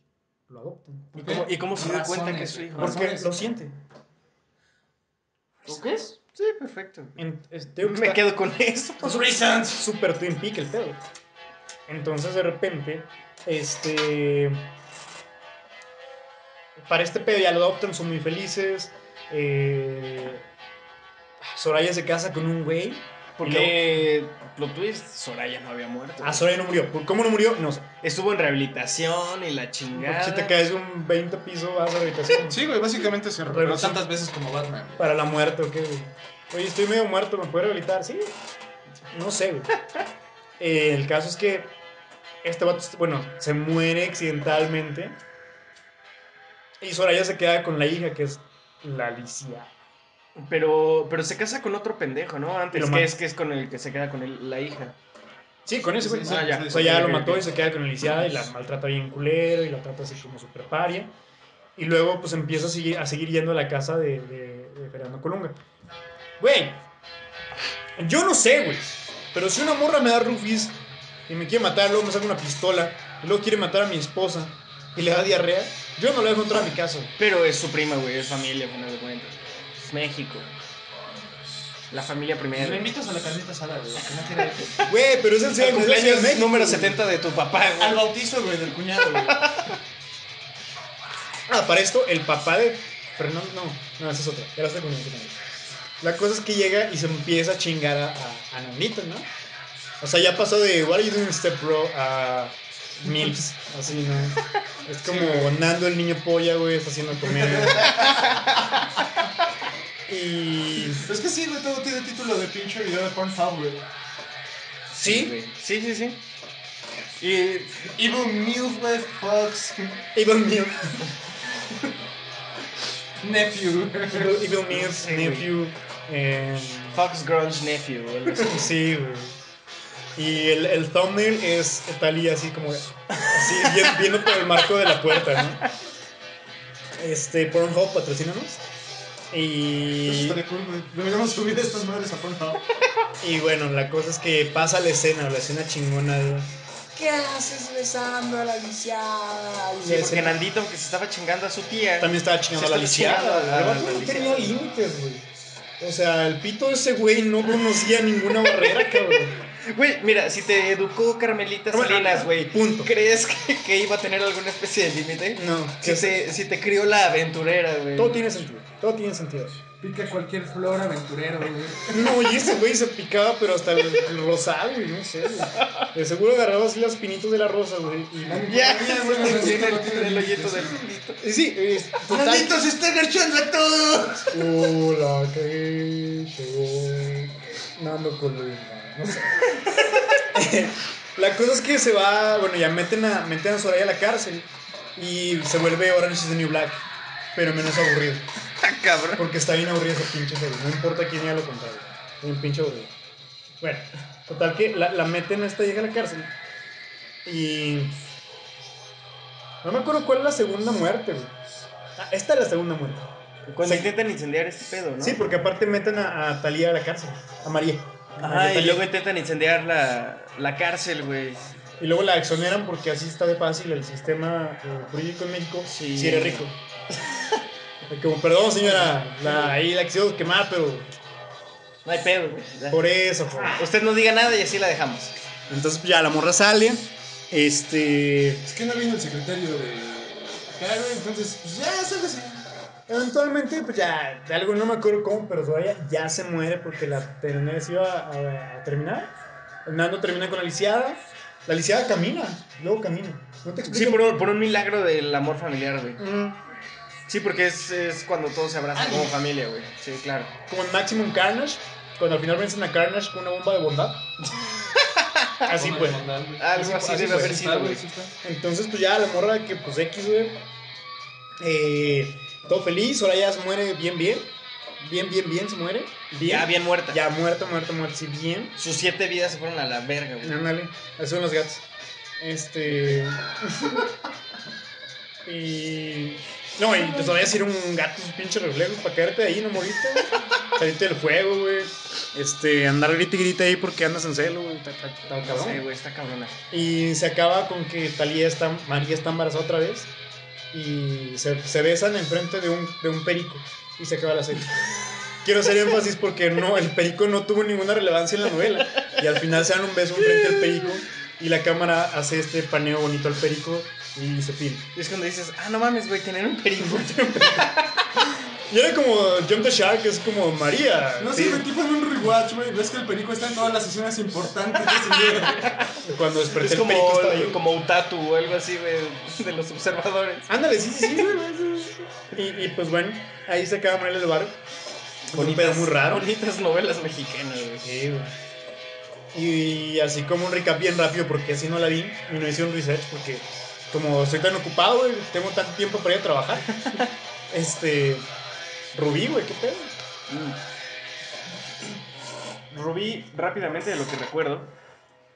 lo adoptan. ¿Y cómo, y cómo se dio cuenta que es su hijo? Porque Razones. lo siente. ¿Tú qué es? Sí, perfecto. En- Me está- quedo con eso. Es un- Super Twin Peak el pedo. Entonces de repente, este. Para este pedo ya lo adoptan, son muy felices. Eh, Soraya se casa con un güey. Porque, plot twist, Soraya no había muerto. Ah, Soraya no murió. ¿Cómo no murió? No sé. Estuvo en rehabilitación y la Porque chingada. si te caes de un 20 piso vas a la habitación. Sí, güey, básicamente se recuperó tantas veces como Batman. Para la muerte, ¿o qué, güey? Oye, estoy medio muerto, ¿me puede rehabilitar? Sí. No sé, güey. Eh, el caso es que este vato, bueno, se muere accidentalmente. Y Soraya se queda con la hija, que es la Alicia. Pero, pero se casa con otro pendejo, ¿no? Antes que es que es con el que se queda con el- la hija. Sí, con ese güey. Sí, Ah, ya. O sea, ya lo mató y se queda con la lisiada y la maltrata bien culero y la trata así como super paria. Y luego pues empieza a seguir, a seguir yendo a la casa de, de, de Fernando Colunga. Güey, yo no sé, güey. Pero si una morra me da rufis y me quiere matar, luego me saca una pistola y luego quiere matar a mi esposa y le da diarrea, yo no le dejo entrar a mi casa. Pero es su prima, güey, es familia, a final de cuentas. Es México. La familia primero. Le invitas a la carnita asada, güey. que no. Güey, pero es el El cumpleaños México, número güey. 70 de tu papá, Al güey. bautizo, güey, del cuñado, güey. Ah, para esto, el papá de Fernando. No, no, esa es otra. Ya la estoy confundiendo. La cosa es que llega y se empieza a chingar a, a, a Nandito, ¿no? O sea, ya pasó de What are you doing, step bro? a Milps, así, ¿no? Es como Nando el niño polla, güey, está haciendo comer. y. Es que sí, güey, todo tiene título de pinche video de Pornhub, güey. Sí. Sí, sí, sí. Y Evil Milf, güey, Fox, Evil Mills. Nephew. Evil, Evil Mills, Sí. Nephew. eh, Fox Grunge Nephew, güey. Sí, güey. Y el, el thumbnail es Talía así como así vi- viendo por el marco de la puerta, ¿no? Este, Pornhub, patrocínanos. Y. Deberíamos subir estas madres a y bueno, la cosa es que pasa la escena, la escena chingona de ¿Qué haces besando a la lisiada? Y Sí, porque escena- Nandito, que se estaba chingando a su tía. también estaba chingando a la lisiada. no tenía límites, güey. O sea, el pito de ese güey no conocía ninguna barrera, cabrón. Güey, mira, si te educó Carmelita Bueno, Salinas, güey, punto. ¿crees que, que iba a tener alguna especie de límite? No, Si te, si te crió la aventurera, güey. todo tiene sentido. Todo tiene sentido. Pica cualquier flor aventurero, güey. No, y ese güey se picaba, pero hasta el, el rosal, güey, no sé, güey. De seguro agarraba así los pinitos de la rosa, güey. Y, Ya, el, hoyito del pito. y sí, es total. ¡Nandito se está agarchando a todos! Hola, que llegó Nando Colunga, no sé. La cosa es que se va, bueno, ya meten a, meten a Soraya a la cárcel y se vuelve Orange is the New Black, pero menos aburrido. Ah, cabrón. Porque está bien aburrido ese pinche serie, no importa quién diga lo contrario. Un pinche aburrido. Bueno, total que la, la meten a esta vieja a la cárcel. Y. No me acuerdo cuál es la segunda muerte, güey. Ah, esta es la segunda muerte. Cuando Sí. intentan incendiar este pedo, ¿no? Sí, porque aparte meten a, a Talía a la cárcel. A María. Ajá, y luego intentan incendiar la, la cárcel, güey. Y luego la exoneran porque así está de fácil el sistema eh, jurídico en México Sí. si eres rico. Como, perdón señora, la, ahí la quiso quemar, pero No hay pedo, güey. Por eso. por- Usted no diga nada y así la dejamos. Entonces ya la morra sale. Este. Es que no vino el secretario de acá, güey, entonces, pues ya, sálgase. Eventualmente, pues ya, de algo no me acuerdo cómo, pero Soraya ya se muere porque la telenovela se iba a, a terminar. Nando termina con la lisiada. La lisiada camina, luego camina. No te Sí, explico. por un, por un milagro del amor familiar, güey. Mm, Sí, porque es, es cuando todos se abrazan como familia, güey. Sí, claro. como en Maximum Carnage, cuando al final vencen a Carnage con una bomba de bondad. Así pues. Algo así debe haber sido, güey. Entonces, pues ya la morra que, pues X, güey. Eh, todo feliz, ahora ya se muere bien, bien. Bien, bien, bien, se muere. Bien. Ya bien muerta. Ya muerta, muerta, muerta, sí, bien. Sus siete vidas se fueron a la verga, güey. Ándale, así son los gatos. Este. y. No, y te todavía decir un gato, sus pinches reflejos para caerte de ahí, no moriste. Salirte del fuego, güey. Este, andar grita y grita ahí porque andas en celo, güey. Está, cabrón. Sí, güey, está cabrona. Y se acaba con que Talía está, María está embarazada otra vez. Y se, se besan enfrente de un, de un perico. Y se acaba la serie. Quiero hacer énfasis porque no, el perico no tuvo ninguna relevancia en la novela. Y al final se dan un beso enfrente del perico. Y la cámara hace este paneo bonito al perico y se filma. Y es cuando dices, ah, no mames, güey, tener un perico. Y era como Jump the Shark, es como María. No sí, sé, güey, tipo en un rewatch, güey. Ves que el perico está en todas las escenas importantes de ese libro. Cuando desperté es el como, perico estaba yo. como Utatu o algo así, güey, de los observadores. Ándale, sí, sí, sí, sí. Y, y pues bueno, ahí se acaba María del Barrio. Un pedo muy raro. Bonitas novelas mexicanas, güey. Sí, güey. Y así como un recap bien rápido, porque así no la vi y no hice un research, porque como estoy tan ocupado, güey, tengo tanto tiempo para ir a trabajar. este. Rubí, güey, qué pedo. Rubí, rápidamente de lo que recuerdo,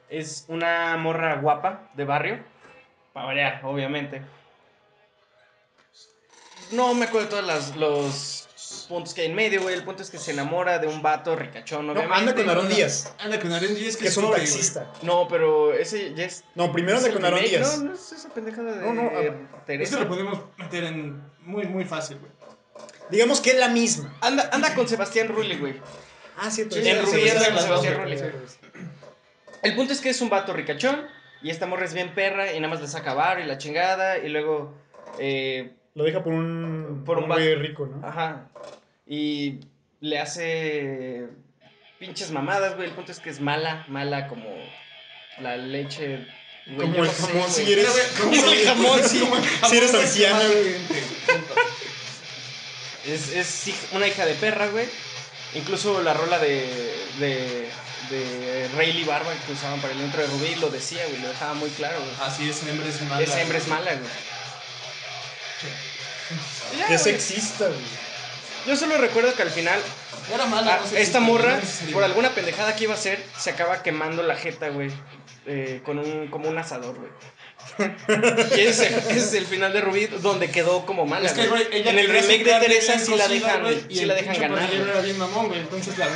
es una morra guapa de barrio. Para variar, obviamente. No me acuerdo de todos las- los puntos que hay en medio, güey. El punto es que se enamora de un vato ricachón, No, obviamente. anda con Aarón Díaz, Anda con Aaron Díaz, que es un taxista. No, pero ese ya es. No, primero ¿es anda con Aarón remake? Díaz. No, no es esa pendejada de No, no. Teresa. Esto lo podemos meter en muy, muy fácil, güey. Digamos que es la misma. Anda, anda con Sebastián Rulli, güey. Ah, cierto. Sí, sí, en sí, Rubí sí, con Sebastián Rulli. El punto es que es un vato ricachón y esta morra es bien perra y nada más le saca bar y la chingada y luego. eh, Lo deja por un. Por un güey rico, ¿no? Ajá. Y le hace pinches mamadas, güey. El punto es que es mala, mala como la leche. güey, Como el sé, jamón, si eres. Como el jamón, sí. Si eres anciana, güey. Es, es una hija de perra, güey. Incluso la rola de, de, de Rayleigh Barba que usaban para el intro de Rubí lo decía, güey. Lo dejaba muy claro, güey. Así es, hembra es mala. Esa hembra es mala, güey. Güey. sexista, güey. Yo solo recuerdo que al final Era mala, Ah, no sé esta si- morra, no por alguna pendejada que iba a hacer, se acaba quemando la jeta, güey. eh, con un, como un asador, güey. y ese, ese es el final de Rubí, donde quedó como mala. Es que, güey. güey, ella en el remake de Teresa sí la dejan, güey, sí y la el dejan ganar. güey. era bien mamón, güey. Entonces la.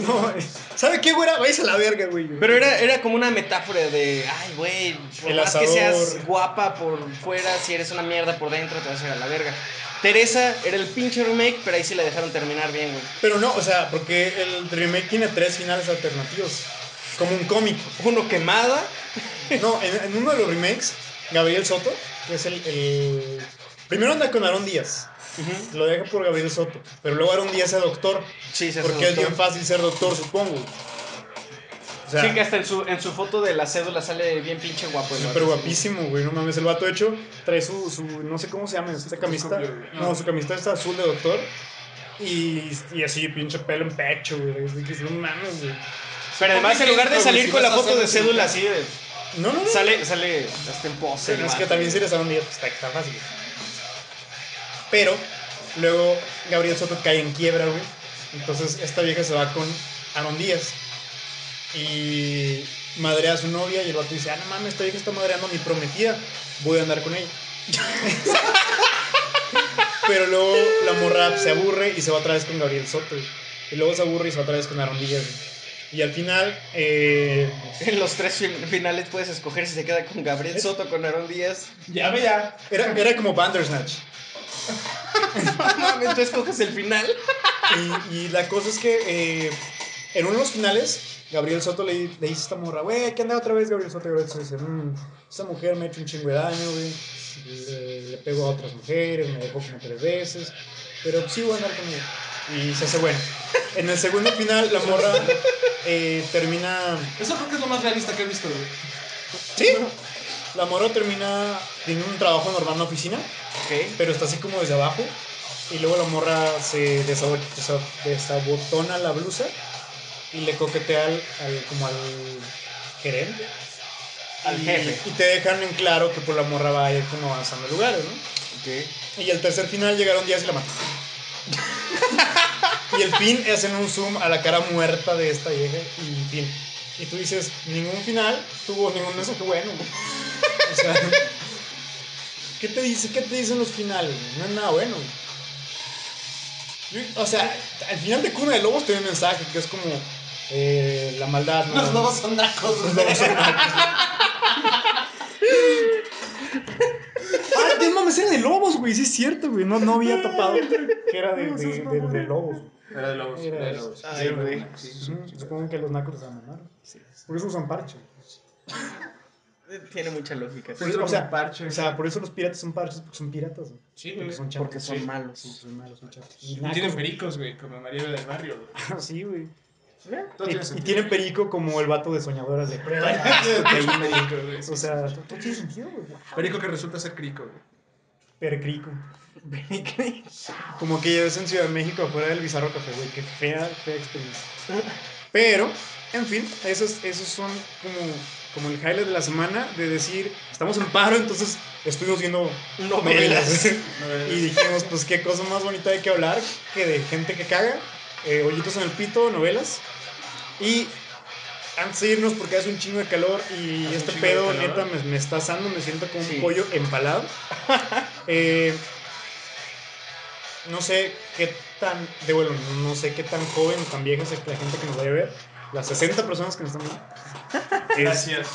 No, ¿sabe qué, güera? Vais a la verga, güey. Pero era, era como una metáfora de, ay, güey, por El más que seas guapa por fuera, si eres una mierda por dentro, te vas a ir a la verga. Teresa era el pinche remake, pero ahí sí la dejaron terminar bien, güey. Pero no, o sea, porque el remake tiene tres finales alternativos. Como un cómic. Uno quemada, No, en, en uno de los remakes, Gabriel Soto, que es el. el- Primero anda con Aarón Díaz. Lo deja por Gabriel Soto. Pero luego Aarón Díaz es doctor. sí, se hace Porque es bien fácil ser doctor, supongo. O sea, sí, que hasta en su, en su foto de la cédula sale bien pinche guapo. el Súper guapísimo, güey. No mames, el vato hecho trae su, su no sé cómo se llama, esta camiseta. No, su camiseta está azul de doctor. Y, y así, pinche pelo en pecho, güey. Es de que no mames, güey. Pero además, en lugar de salir con la foto de cédula así, de- No, no, no. sale, sale hasta en pose. Pero el es que también si eres Aaron Díaz, pues está, está fácil. Pero luego Gabriel Soto cae en quiebra, güey. Entonces esta vieja se va con Aaron Díaz y madrea a su novia y el vato dice, ah, no mames, esta vieja está madreando a mi prometida, voy a andar con ella. Pero luego la morra se aburre y se va otra vez con Gabriel Soto. güey. Y luego se aburre y se va otra vez con Aaron Díaz. Y al final, eh, En los tres fin- finales puedes escoger si se queda con Gabriel Soto, con Aaron Díaz. Ya ve ya. era, era como Bandersnatch. No mames, tú escoges el final. Y, y la cosa es que eh, en uno de los finales, Gabriel Soto le, le dice a esta morra, güey, ¿qué anda otra vez Gabriel Soto? Y Gabriel Soto dice, "Mm, esta mujer me ha hecho un chingo de daño, güey. Le, le pego a otras mujeres, me dejó como tres veces. Pero sí voy a andar con ella. Y se hace bueno. En el segundo final, la morra eh, termina... Eso creo que es lo más realista que he visto, güey. ¿Sí? La morra termina teniendo un trabajo normal en la oficina, Ok. pero está así como desde abajo. Y luego la morra se desabo- desa- desabotona la blusa y le coquetea al, al- como al gerente. Al Y- jefe. Y te dejan en claro que por la morra va a ir como avanzando lugares, ¿no? Ok. Y el tercer final llegaron días y la matan. y el fin hacen un zoom a la cara muerta de esta vieja y fin. Y tú dices, ningún final tuvo ningún mensaje bueno. O sea, ¿qué te dice? ¿Qué te dicen los finales? No es nada bueno. Yo- O sea, al final de Cuna de Lobos tiene un mensaje que es como eh, la maldad. ¿no? Los lobos son nacos, Los lobos son nacos. Ah, de mames, era de lobos, güey. Sí es cierto, güey. No, no había topado que era de, de, de- de lobos. Era de lobos. Era de de- lobos. Ay, Sí, güey. sí, sí, sí. Supongo que los nacos les amaron. Por eso usan parche. Tiene mucha lógica. Pues, o, sea, como parche. o sea, por eso los piratas son parches, porque son piratas. güey. Sí, güey. Porque son chatos. Porque son Sí. malos. Sí, son malos, son chatos. Y nacos, tienen güey. pericos, güey, como María del Barrio, güey. Sí, güey. Y, tiene y tienen perico como el vato de soñadoras de prueba. Perico, güey, sí, O sea, todo tiene sentido, güey. Perico que resulta ser crico, güey. Percrico. Como que ya ves en Ciudad de México afuera del Bizarro Café, güey. Qué fea, fea experiencia. Pero, en fin, esos, esos son como, como el highlight de la semana de decir, estamos en paro, entonces estuvimos viendo novelas. y dijimos, pues qué cosa más bonita hay que hablar que de gente que caga, eh, hoyitos en el pito, novelas. Y antes de irnos, porque hace un chingo de calor y Hace este pedo neta me, me está asando, me siento como Sí. un pollo empalado. Eh, no sé qué tan, de bueno, no sé qué tan joven o tan vieja es la gente que nos vaya a ver. Las 60 personas que nos están viendo. Gracias.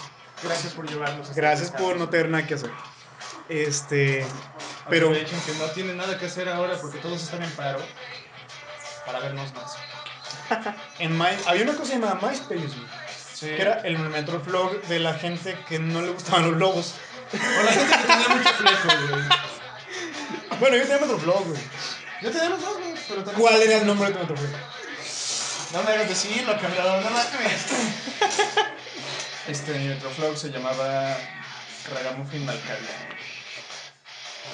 Gracias por llevarnos. gracias por no tener nada que hacer. Este, pero Aprovechen que no tienen nada que hacer ahora porque todos están en paro para vernos más. en My- había una cosa llamada MySpace, Sí. que era el metroflog de la gente que no le gustaban los lobos. O la gente que tenía mucho fleco, güey. Bueno, yo tenía metroflog, güey. Ya tenemos dos, güey. Pero también- ¿Cuál era el nombre de tu metroflog? No me hagas decirlo, cabrón. No mames. Este, mi Metroflog se llamaba Ragamuffin Malcavia.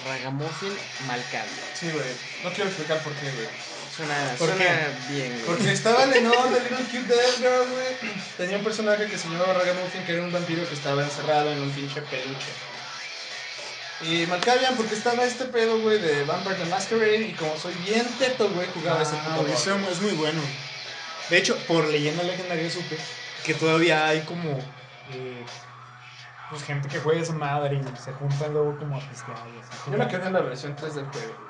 Ragamuffin Malcavia. Sí, güey. No quiero explicar por qué, güey. Suena, ¿Por suena qué? bien, güey. Porque estaba Lenore de Little Cute Dead Girl, güey. Tenía un personaje que se llamaba Ragamuffin, que era un vampiro que estaba encerrado en un pinche peluche. Y Malkavian, porque estaba este pedo, güey, de Vampire the Masquerade. Y como soy bien teto, güey, jugaba ese Ah, puto eso es muy bueno. De hecho, por leyenda legendaria supe que todavía hay como eh, pues, gente que juega esa madre y se juntan luego como a pistear. Yo me quedé en la versión 3 del juego.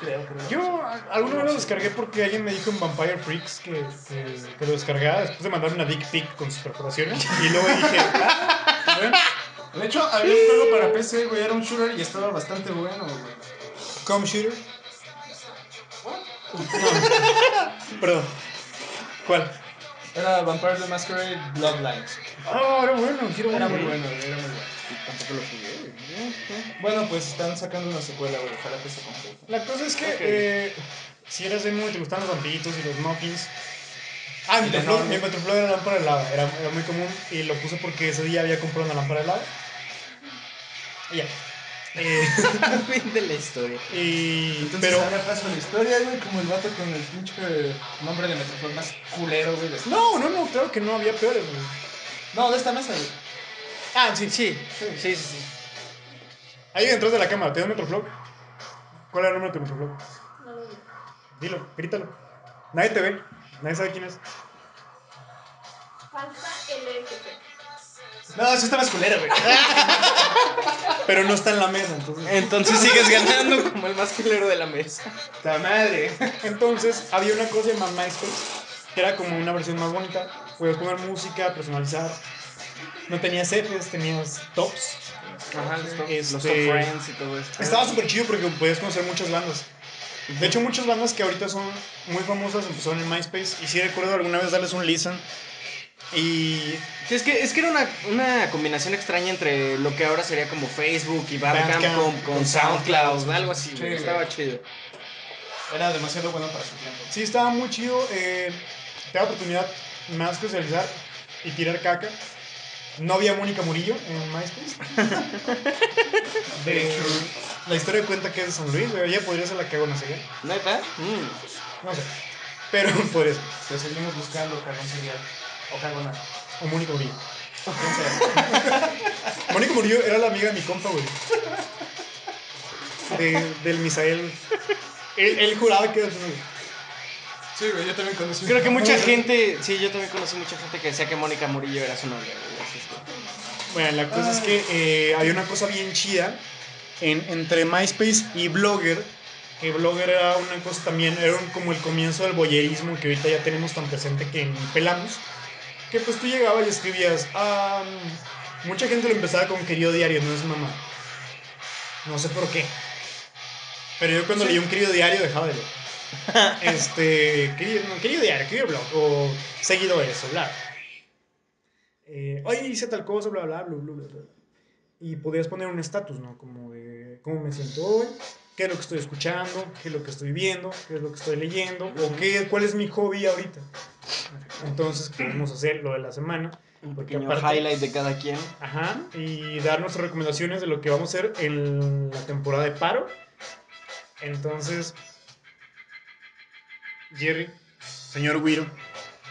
Creo, creo. Yo alguna vez lo descargué porque alguien me dijo en Vampire Freaks que, que, que lo descargaba después de mandarme una dick pic con sus perforaciones. Y luego dije, ah, bueno, De hecho, había un juego para PC, güey, era un shooter y estaba bastante bueno, güey. Com Shooter. No. Perdón. ¿Cuál? Era Vampire the Masquerade Bloodlines. Ah, era bueno, quiero Era bueno. muy bueno, güey, era muy bueno. Tampoco lo jugué, güey. Bueno, pues están sacando una secuela, güey, ojalá que se complete. La cosa es que Ok. eh, si eras emo y te gustaban los vampiritos y los muffins. Ah, mi Y mi Metroflog era lámpara de lava, era, era muy común y lo puse porque ese día había comprado una lámpara de lava. Y ya. Eh, Fin de la historia. y, Entonces, pero ahora paso la historia, güey, como el vato con el pinche nombre de Metroflog más culero, güey. no, no, no, claro que no había peores. güey. No, de esta mesa, güey. Ah, sí, Sí, sí, sí, sí. ahí detrás de la cámara, ¿tienes Metroflog? ¿Cuál era el nombre de tu Metroflog? No lo vi. Dilo, grítalo. Nadie te ve. Nadie sabe quién es. Falta LFP. No, eso estaba esculera, güey. Pero no está en la mesa, entonces. Entonces sigues ganando como el más culero de la mesa. ¡Ta madre! Entonces, había una cosa llamada MySpace, que era como una versión más bonita. Podías poner música, personalizar. No tenías Fs, tenías tops. Ajá, los top, Este- los top friends y todo esto. Estaba súper chido porque podías conocer muchas bandas. De hecho, muchas bandas que ahorita son muy famosas empezaron en MySpace. Y sí recuerdo alguna vez darles un listen. Y Sí, es que, es que era una, una combinación extraña entre lo que ahora sería como Facebook y Bandcamp con, con SoundCloud, algo así, Sí, estaba chido. Era demasiado bueno para su tiempo. sí, estaba muy chido. Eh, te da oportunidad más que socializar y tirar caca. No había Mónica Murillo en MySpace. De, la historia cuenta que es de San Luis. Ella podría ser la que hago no sé qué. ¿Neta? Mm. No sé. Pero podría ser. Te seguimos buscando carbón cereal. O carbona. O Mónica Murillo. Mónica Murillo era la amiga de mi compa, güey. De- del Misael. Él, él juraba que era su novio. Sí, güey, yo también conocí. Creo que mucha gente, sí, yo también conocí mucha gente que decía que Mónica Murillo era su novia, güey, así es que- Bueno, la cosa es que eh, había una cosa bien chida en- entre MySpace y Blogger. Que Blogger era una cosa también, era un- como el comienzo del boyerismo que ahorita ya tenemos tan presente que ni pelamos. Que pues tú llegabas y escribías. ah, mucha gente lo empezaba con querido diario, no es mamá. No sé por qué. Pero yo cuando leí un querido diario dejaba de leer. Este, querido, no, querido diario, querido blog, o seguidores, o bla. Eh, Oye, hice tal cosa, bla, bla, bla, bla, bla. Y podías poner un estatus, ¿no? Como de cómo me siento hoy, qué es lo que estoy escuchando, qué es lo que estoy viendo, qué es lo que estoy leyendo, o qué, cuál es mi hobby ahorita. Entonces, queremos hacer lo de la semana. Un Porque pequeño aparte- highlight de cada quien. Ajá, y dar nuestras recomendaciones de lo que vamos a hacer en la temporada de paro. Entonces, Jerry, señor Wiro,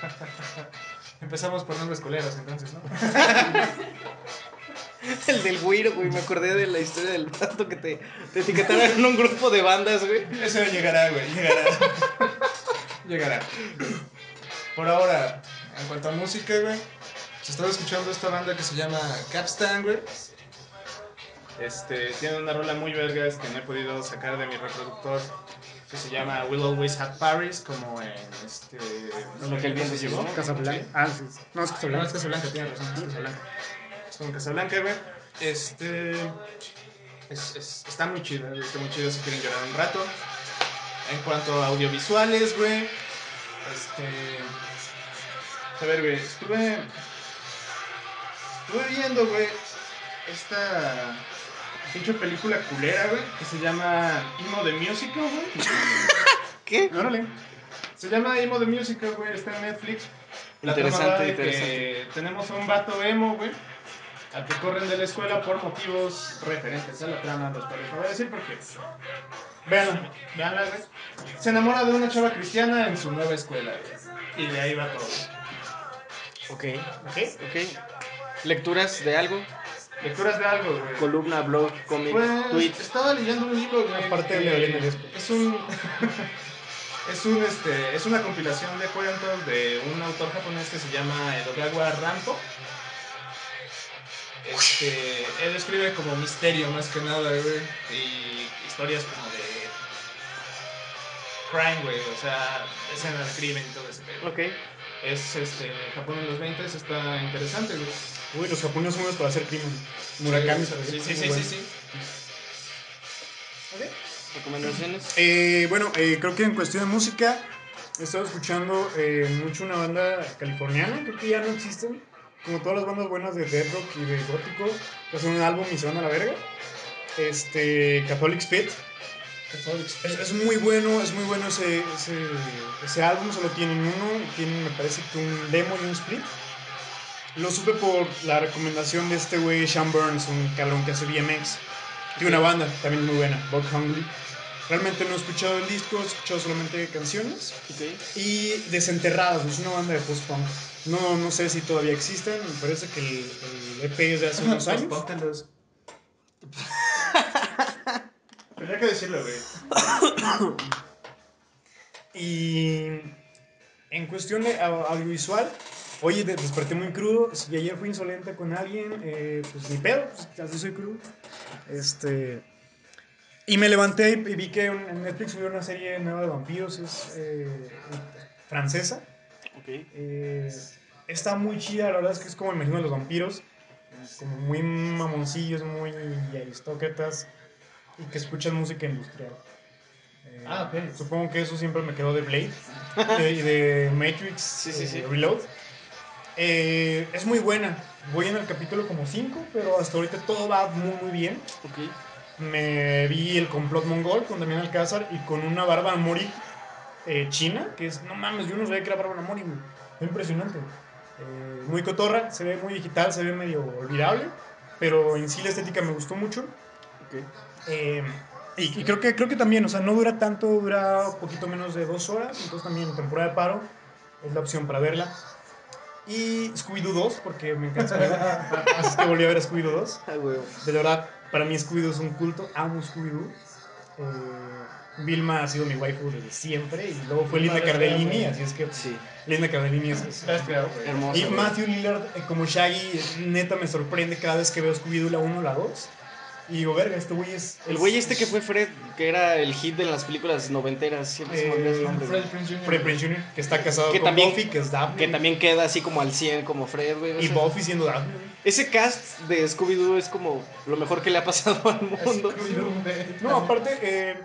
Empezamos por nombres coleros, entonces, ¿no? El del güiro, güey, me acordé de la historia del vato que te, te etiquetaron en un grupo de bandas, güey. Eso llegará, güey, llegará. llegará. Por ahora, en cuanto a música, güey, se estaba escuchando esta banda que se llama Capstan, güey. Este, tiene una rola muy vergas que no he podido sacar de mi reproductor que se llama Will Always Have Paris, como en este. Lo que el viento llevó. Casablanca. Ah, sí. No, es No, Casablanca. es Casablanca, tiene razón, es Casablanca. Como Casablanca, güey. Este. Es, es- está muy chido, güey, está muy chido si quieren llorar un rato. En cuanto a audiovisuales, güey. Este. A ver, güey, estuve. Estuve viendo, güey, esta pinche película culera, güey, que se llama Emo the Musical, güey. ¿Qué? Órale. Se llama Emo the Musical, güey, está en Netflix. La Interesante, de interesante. que tenemos a un vato emo, güey, al que corren de la escuela por motivos referentes a la trama, los cuales no voy a decir porque... Veanla, veanla, güey. Se enamora de una chava cristiana en su nueva escuela, güey. Y de ahí va todo. Ok, ¿Ok? ok. ¿Lecturas de algo? Lecturas de algo, güey. Columna, blog, cómic, Pues, tweet. estaba leyendo un libro, güey. Aparte de Medesco. Es un. es un este. Es una compilación de cuentos de un autor japonés que se llama Edogawa Rampo. Este. Él escribe como misterio más que nada, güey. Y historias como de. Crime, güey. O sea, escenas de crimen y todo ese pedo. Ok. Es este. Japón en los 20 está interesante, güey. Uy, los japoneses son buenos para hacer crimen. Murakami, Sí, sí, sí, sí, bueno. sí, sí. ¿Recomendaciones? Eh, bueno, eh, creo que en cuestión de música he estado escuchando eh, mucho una banda californiana, creo que ya no existen, como todas las bandas buenas de death rock y de gótico, que hacen un álbum y se van a la verga. Este, Catholic Spit. Es, es muy bueno, es muy bueno ese, ese, ese álbum, solo tienen uno, y tienen me parece que un demo y un split. Lo supe por la recomendación de este güey, Sean Burns, un cabrón que hace BMX. Tiene una banda también muy buena, Bug Hungry. Realmente no he escuchado el disco, he escuchado solamente canciones. Y Desenterrados, es una banda de post-punk. No, no sé si todavía existen, me parece que el, el EP es de hace unos años. Póntelos. Tendría que decirlo, güey. Y En cuestión de au- audiovisual, oye, de- desperté muy crudo. Si ayer fui insolente con alguien, eh, pues ni pedo, pues así soy crudo. Este. Y me levanté y vi que en Netflix hubo una serie nueva de vampiros, es eh, francesa. Ok. Eh, está muy chida, la verdad es que es como el imagino de los vampiros, como muy mamoncillos, muy aristócratas y que escuchan música industrial. Eh, Ah, ok. Supongo que eso siempre me quedó de Blade de- y de, Matrix Sí, sí, eh, sí. Reload. Eh, es muy buena. Voy en el capítulo como 5, pero hasta ahorita todo va muy muy bien. Ok. Me vi el complot mongol con Damián Alcázar y con una Bárbara Mori eh, china, que es, no mames, yo no sabía que era Bárbara Mori, güey. Impresionante. Eh, muy cotorra, se ve muy digital, se ve medio olvidable, pero en sí la estética me gustó mucho. Ok. Eh, y, y creo, que, creo que también, o sea, no dura tanto, dura un poquito menos de dos horas, entonces también temporada de paro es la opción para verla. Y Scooby-Doo 2, porque me encanta. Así que volví a ver Scooby-Doo 2. Ah, huevo. De verdad, para mí Scooby-Doo es un culto. Amo Scooby-Doo. Eh, Vilma ha sido mi waifu desde siempre. Y luego fue Linda Cardellini, mía. así es que Sí. Linda Cardellini es... es- güey? Hermoso. y. Matthew Lillard eh, como Shaggy, neta me sorprende cada vez que veo Scooby-Doo la 1 o la 2. Y digo, verga, este güey es... El es- güey este que fue Fred, que era el hit de las películas noventeras, siempre se me olvida su Eh, nombre. Fred güey. Prinze Jr. Fred Prinze Jr., que está casado Que con también- Buffy, que es Daphne. Que también queda así como al 100 como Fred, güey. Y sea, Buffy siendo Daphne. Ese cast de Scooby-Doo es como lo mejor que le ha pasado al mundo. No, aparte, eh,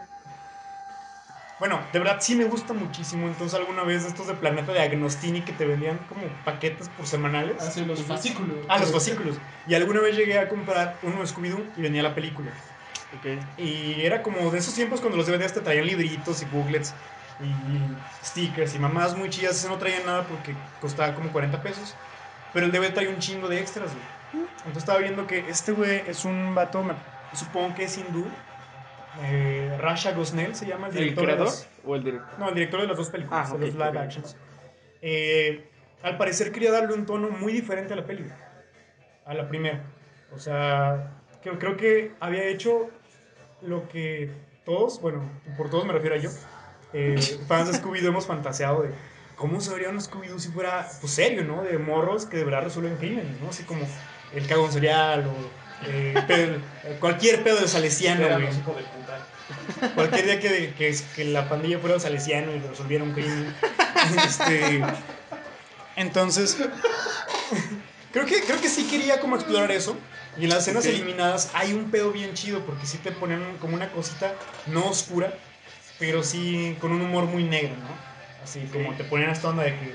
bueno, de verdad sí me gusta muchísimo. Entonces, alguna vez de estos de Planeta de Agnostini que te vendían como paquetes por semanales. Así los fascículos. Ah, los fascículos. Y alguna vez llegué a comprar uno de Scooby-Doo y venía la película. Ok. Y era como de esos tiempos cuando los DVDs te traían libritos y booklets y stickers y mamás muy chidas. Ese no traía nada porque costaba como 40 pesos. Pero el DVD trae un chingo de extras, güey. Entonces estaba viendo que este güey es un vato, me- supongo que es hindú. Eh, Rasha Gosnell se llama el ¿El director. de las- o el director? no, el director de las dos películas, Ah, de los live actions. Eh, al parecer quería darle un tono muy diferente a la peli. A la primera. O sea, creo, creo que había hecho lo que todos, bueno, por todos me refiero a yo, eh, fans de Scooby-Doo hemos fantaseado de cómo se vería un Scooby-Doo si fuera pues, serio, ¿no? De morros que de verdad resuelven crímenes, ¿no? Así como el cagón serial o eh, pedo- cualquier pedo de salesiano, güey. Cualquier día que, que, que la pandilla fuera salesiano y resolviera un crimen. Este, entonces, creo que, creo que sí quería como explorar eso. Y en las escenas eliminadas hay un pedo bien chido porque sí te ponen como una cosita no oscura, pero sí con un humor muy negro, ¿no? Así como te ponen esta onda de que,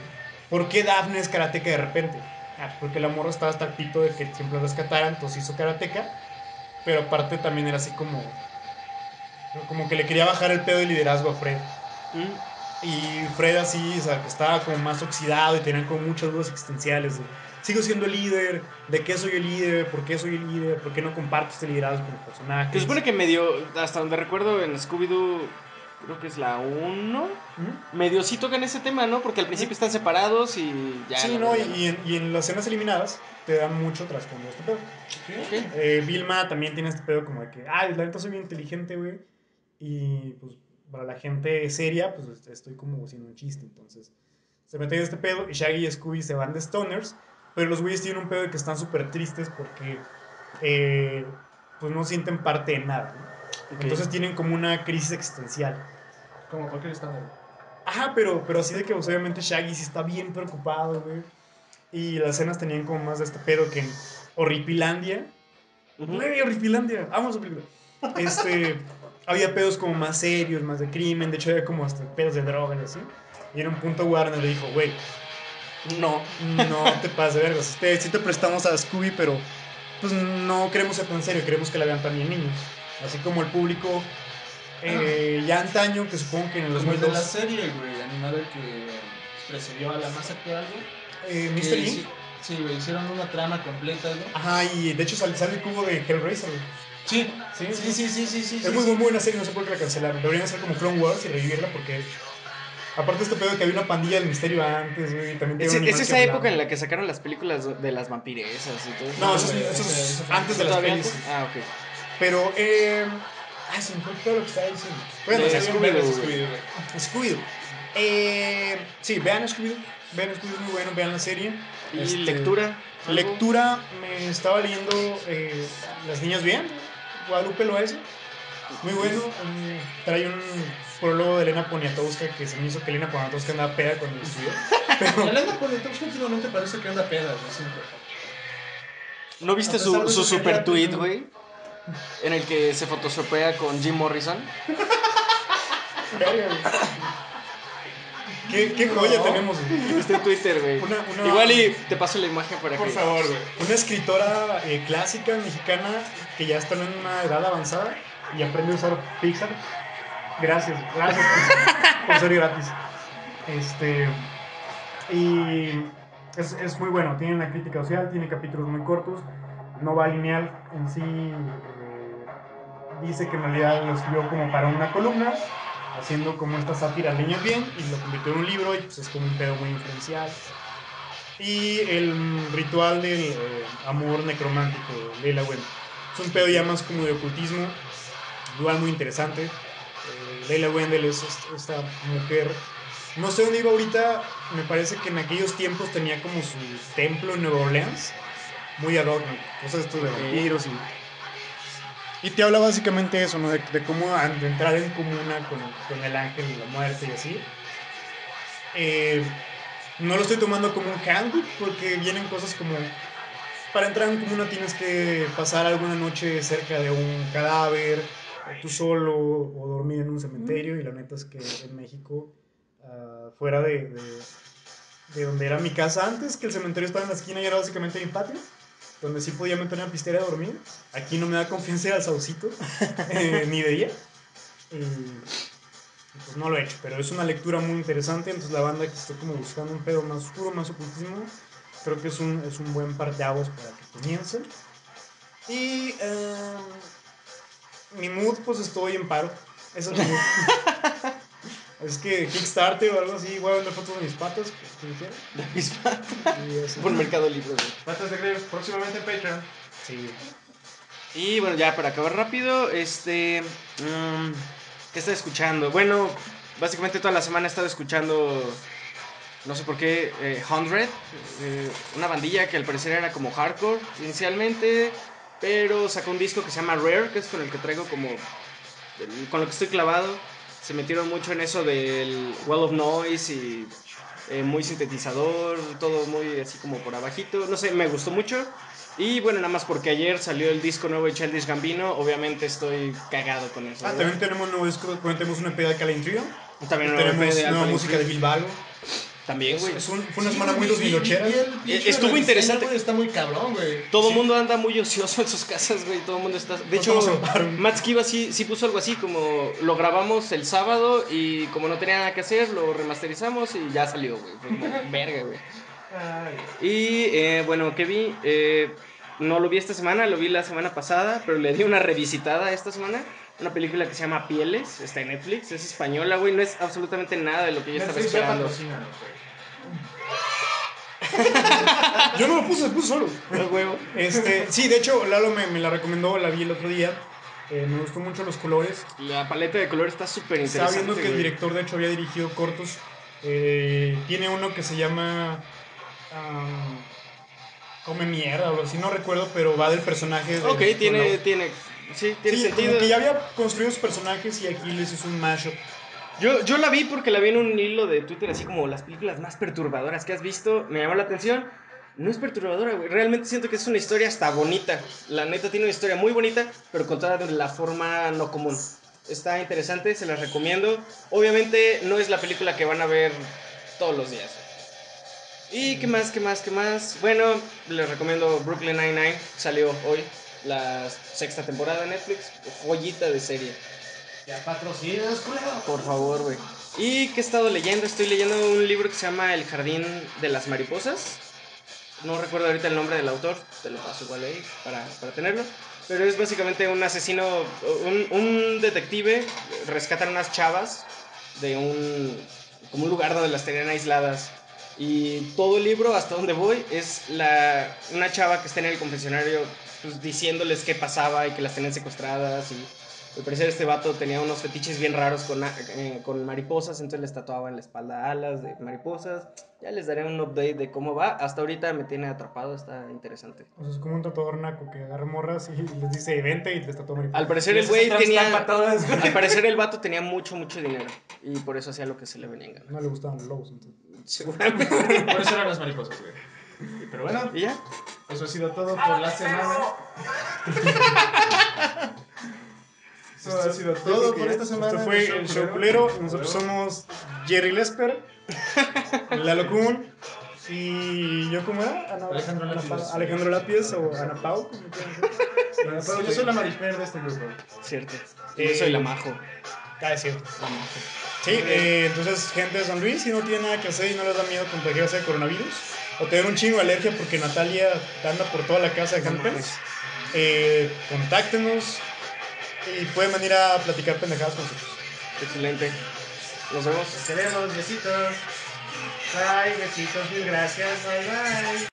¿por qué Daphne es karateca de repente? Ah, porque el amor estaba hasta el pito de que siempre rescataran, entonces hizo karateca. Pero aparte también era así como como que le quería bajar el pedo de liderazgo a Fred. Mm, Y Fred así, o sea, que estaba como más oxidado y tenían como muchas dudas existenciales de, sigo siendo el líder, de qué soy el líder, por qué soy el líder, por qué no comparto este liderazgo con el personaje. Se supone que medio, hasta donde recuerdo en Scooby-Doo, creo que es la 1, medio sí tocan ese tema, ¿no? Porque al principio están separados y ya. sí, no, y, en, y en las escenas eliminadas te dan mucho trasfondo a este pedo. Ok. Eh, Vilma también tiene este pedo como de que, ay, la neta soy bien inteligente, güey. Y pues para la gente seria, pues est- estoy como haciendo un chiste. Entonces se meten en este pedo y Shaggy y Scooby se van de Stoners. Pero los güeyes tienen un pedo de que están súper tristes porque eh, pues no sienten parte de nada. ¿no? Ok. Entonces tienen como una crisis existencial. Como cualquier estándar. Ajá, pero, pero así de que pues, obviamente Shaggy sí está bien preocupado, güey. Y las escenas tenían como más de este pedo que en Horripilandia. Ujú. Güey, Horripilandia, vamos a película. Este, había pedos como más serios, más de crimen, de hecho había como hasta pedos de drogas y así. Y en un punto Warner le dijo, güey, No. no te pases de vergas. Este, sí te prestamos a Scooby, pero pues no queremos ser tan serio, queremos que la vean también niños. Así como el público eh, ya antaño, que supongo que en el Como el de la 2002... serie, güey, animada que precedió a la más actual, güey. Eh, Mr. Inc. Sí, güey, hicieron una trama completa, güey. Ajá, y de hecho sale, sale el cubo de Hellraiser, güey. Sí, Sí, sí, sí, sí, sí, sí. Es sí, muy, muy buena serie, no sé por qué la cancelaron. Deberían hacer como Clone Wars y revivirla porque... Aparte este pedo de que había una pandilla del misterio antes, güey, y también tiene Es, esa hablaba. época en la que sacaron las películas de las vampiresas y todo eso. No, eso es, eso antes de las ¿Todavía pelis. antes? Ah, ok. Pero, eh... Ay, se me fue todo lo que estaba diciendo. Bueno, De o sea, Scooby-Doo, Scooby-Doo. Eh, sí, vean Scooby-Doo. Vean Scooby-Doo, es muy bueno, vean la serie. Y Este, lectura. ¿algo? Lectura, me estaba leyendo eh, Las Niñas Bien, Guadalupe Loaiza. Muy bueno. mm, trae un prólogo de Elena Poniatowska que se me hizo que Elena Poniatowska andaba peda cuando lo estudió. Pero Elena Poniatowska últimamente parece que anda peda, güey, siempre. ¿No viste su, su su super tweet, ¿no? güey? En el que se photosopea con Jim Morrison. ¿Qué, qué joya No. tenemos, en Twitter, güey. Una- una- Igual y te paso la imagen para Por que. favor, güey. Una escritora eh, clásica mexicana que ya está en una edad avanzada y aprende a usar Pixar. Gracias, gracias Pixar, por ser gratis. Este, y es, es muy bueno, tiene una crítica social, tiene capítulos muy cortos, no va lineal en sí. eh, dice que en realidad lo escribió como para una columna, haciendo como esta sátira al niño bien y lo convirtió en un libro y pues es como un pedo muy influencial. Y el ritual del eh, amor necromántico de Leila Wen. Es un pedo ya más como de ocultismo, dual muy interesante. Eh, Leila Wendell es est- esta mujer. No sé dónde iba ahorita, me parece que en aquellos tiempos tenía como su templo en Nueva Orleans, muy ad hoc, cosas esto de vampiros y. Y te habla básicamente eso, ¿no? De, de cómo entrar en comuna con, con el ángel de la muerte y así. Eh, no lo estoy tomando como un handbook porque vienen cosas como para entrar en comuna tienes que pasar alguna noche cerca de un cadáver, o tú solo, o dormir en un cementerio. Y la neta es que en México, ah, fuera de, de, de donde era mi casa antes, que el cementerio estaba en la esquina y era básicamente mi patio, donde sí podía meterme a pistera a dormir. Aquí no me da confianza ir al saucito, eh, ni de día. Y pues no lo he hecho, pero es una lectura muy interesante. Entonces, la banda que está como buscando un pedo más oscuro, más ocultismo, creo que es un, es un buen parteaguas para que comiencen. Y em, mi mood, pues estoy en paro. Eso es mi mood. es que Kickstarter o algo así, voy a vender fotos de mis patas, pues. De mis patas. Y así. Por Mercado Libre, güey. Patas de Greves, próximamente en Patreon. Sí. Y bueno, ya para acabar rápido, este. mm, ¿Qué estaba escuchando? Bueno, básicamente toda la semana he estado escuchando. No sé por qué, eh, 100, eh, una bandilla que al parecer era como hardcore inicialmente, pero sacó un disco que se llama Rare, que es con el que traigo como. con lo que estoy clavado. Se metieron mucho en eso del Wall of Noise y eh, muy sintetizador, todo muy así como por abajito. No sé, me gustó mucho. Y bueno, nada más porque ayer salió el disco nuevo de Childish Gambino, obviamente estoy cagado con eso. Ah, ¿verdad? también tenemos un nuevo disco, también tenemos una peda de Calen Trio. También tenemos nueva Alpha música de. Bilbao. También, güey. Es un- fue una semana muy 2008 Eh, estuvo interesante. Está muy cabrón, güey. Todo el mundo anda muy ocioso en sus casas, güey. Todo el mundo está. De Nos hecho, vamos a parar. Matt Skiba sí, sí puso algo así, como lo grabamos el sábado y como no tenía nada que hacer, lo remasterizamos y ya salió, güey. Fue como, verga, güey. Y eh, bueno, ¿qué vi? Eh, no lo vi esta semana, lo vi la semana pasada, pero le di una revisitada esta semana. Una película que se llama Pieles, está en Netflix, es española, güey, no es absolutamente nada de lo que yo estaba Netflix ya esperando. Yo no lo puse, lo puse solo. Huevo. Este, sí, de hecho, Lalo me, me la recomendó, la vi el otro día. Eh, me gustó mucho los colores. La paleta de color está súper Estaba interesante. viendo que el güey. director, de hecho, había dirigido cortos. Eh, tiene uno que se llama. am, Come mierda o algo así, no recuerdo, pero va del personaje de. Ok, tiene, tiene, sí, tiene Sí, sentido. como que ya había construido sus personajes y aquí les hizo un mashup. Yo, yo la vi porque la vi en un hilo de Twitter, así como las películas más perturbadoras que has visto. Me llamó la atención. No es perturbadora, güey. Realmente siento que es una historia hasta bonita. La neta tiene una historia muy bonita, pero contada de la forma no común. Está interesante, se las recomiendo. Obviamente no es la película que van a ver todos los días. ¿Y qué más, qué más, qué más? Bueno, les recomiendo Brooklyn Nine-Nine. Salió hoy la sexta temporada de Netflix. Joyita de serie. Ya patrocinas, culero. Por favor, güey. ¿Y qué he estado leyendo? Estoy leyendo un libro que se llama El Jardín de las Mariposas. No recuerdo ahorita el nombre del autor, te lo paso igual ahí para, para tenerlo. Pero es básicamente un asesino, un, un detective, rescatan unas chavas de un, como un lugar donde las tenían aisladas. Y todo el libro, hasta donde voy, es la, una chava que está en el confesionario pues, diciéndoles qué pasaba y que las tenían secuestradas. Y Al parecer este vato tenía unos fetiches bien raros con, eh, con mariposas, entonces les tatuaba en la espalda alas de mariposas. Ya les daré un update de cómo va. Hasta ahorita me tiene atrapado, está interesante. O sea, es como un tatuador naco que agarra morras y les dice vente y les tatúa mariposa. Al parecer el güey tenía... todas. Al parecer el vato tenía mucho, mucho dinero. Y por eso hacía lo que se le venía en gana. No le gustaban los lobos, entonces. Seguramente. Por eso eran las mariposas, güey. Pero bueno, ¿Y ya? eso ha sido todo por la semana. Eso ha sido todo por esta semana. Esto fue el show culero. Nosotros somos Jerry Lesper, Lalo Kun y yo, ¿cómo era? Ana- Alejandro Ana Lápiz. Alejandro Lápiz o Ana Pau. yo soy la marifer de este grupo. Cierto. Eh, Yo soy la majo. Ah, es cierto. Sí, eh, entonces, gente de San Luis, si no tiene nada que hacer y no les da miedo contagiarse de coronavirus, o tener un chingo de alergia porque Natalia anda por toda la casa de Campens, eh, contáctenos y pueden venir a platicar pendejadas con nosotros. Excelente. Nos vemos. Queremos besitos. Bye, besitos, mil gracias. Bye, bye.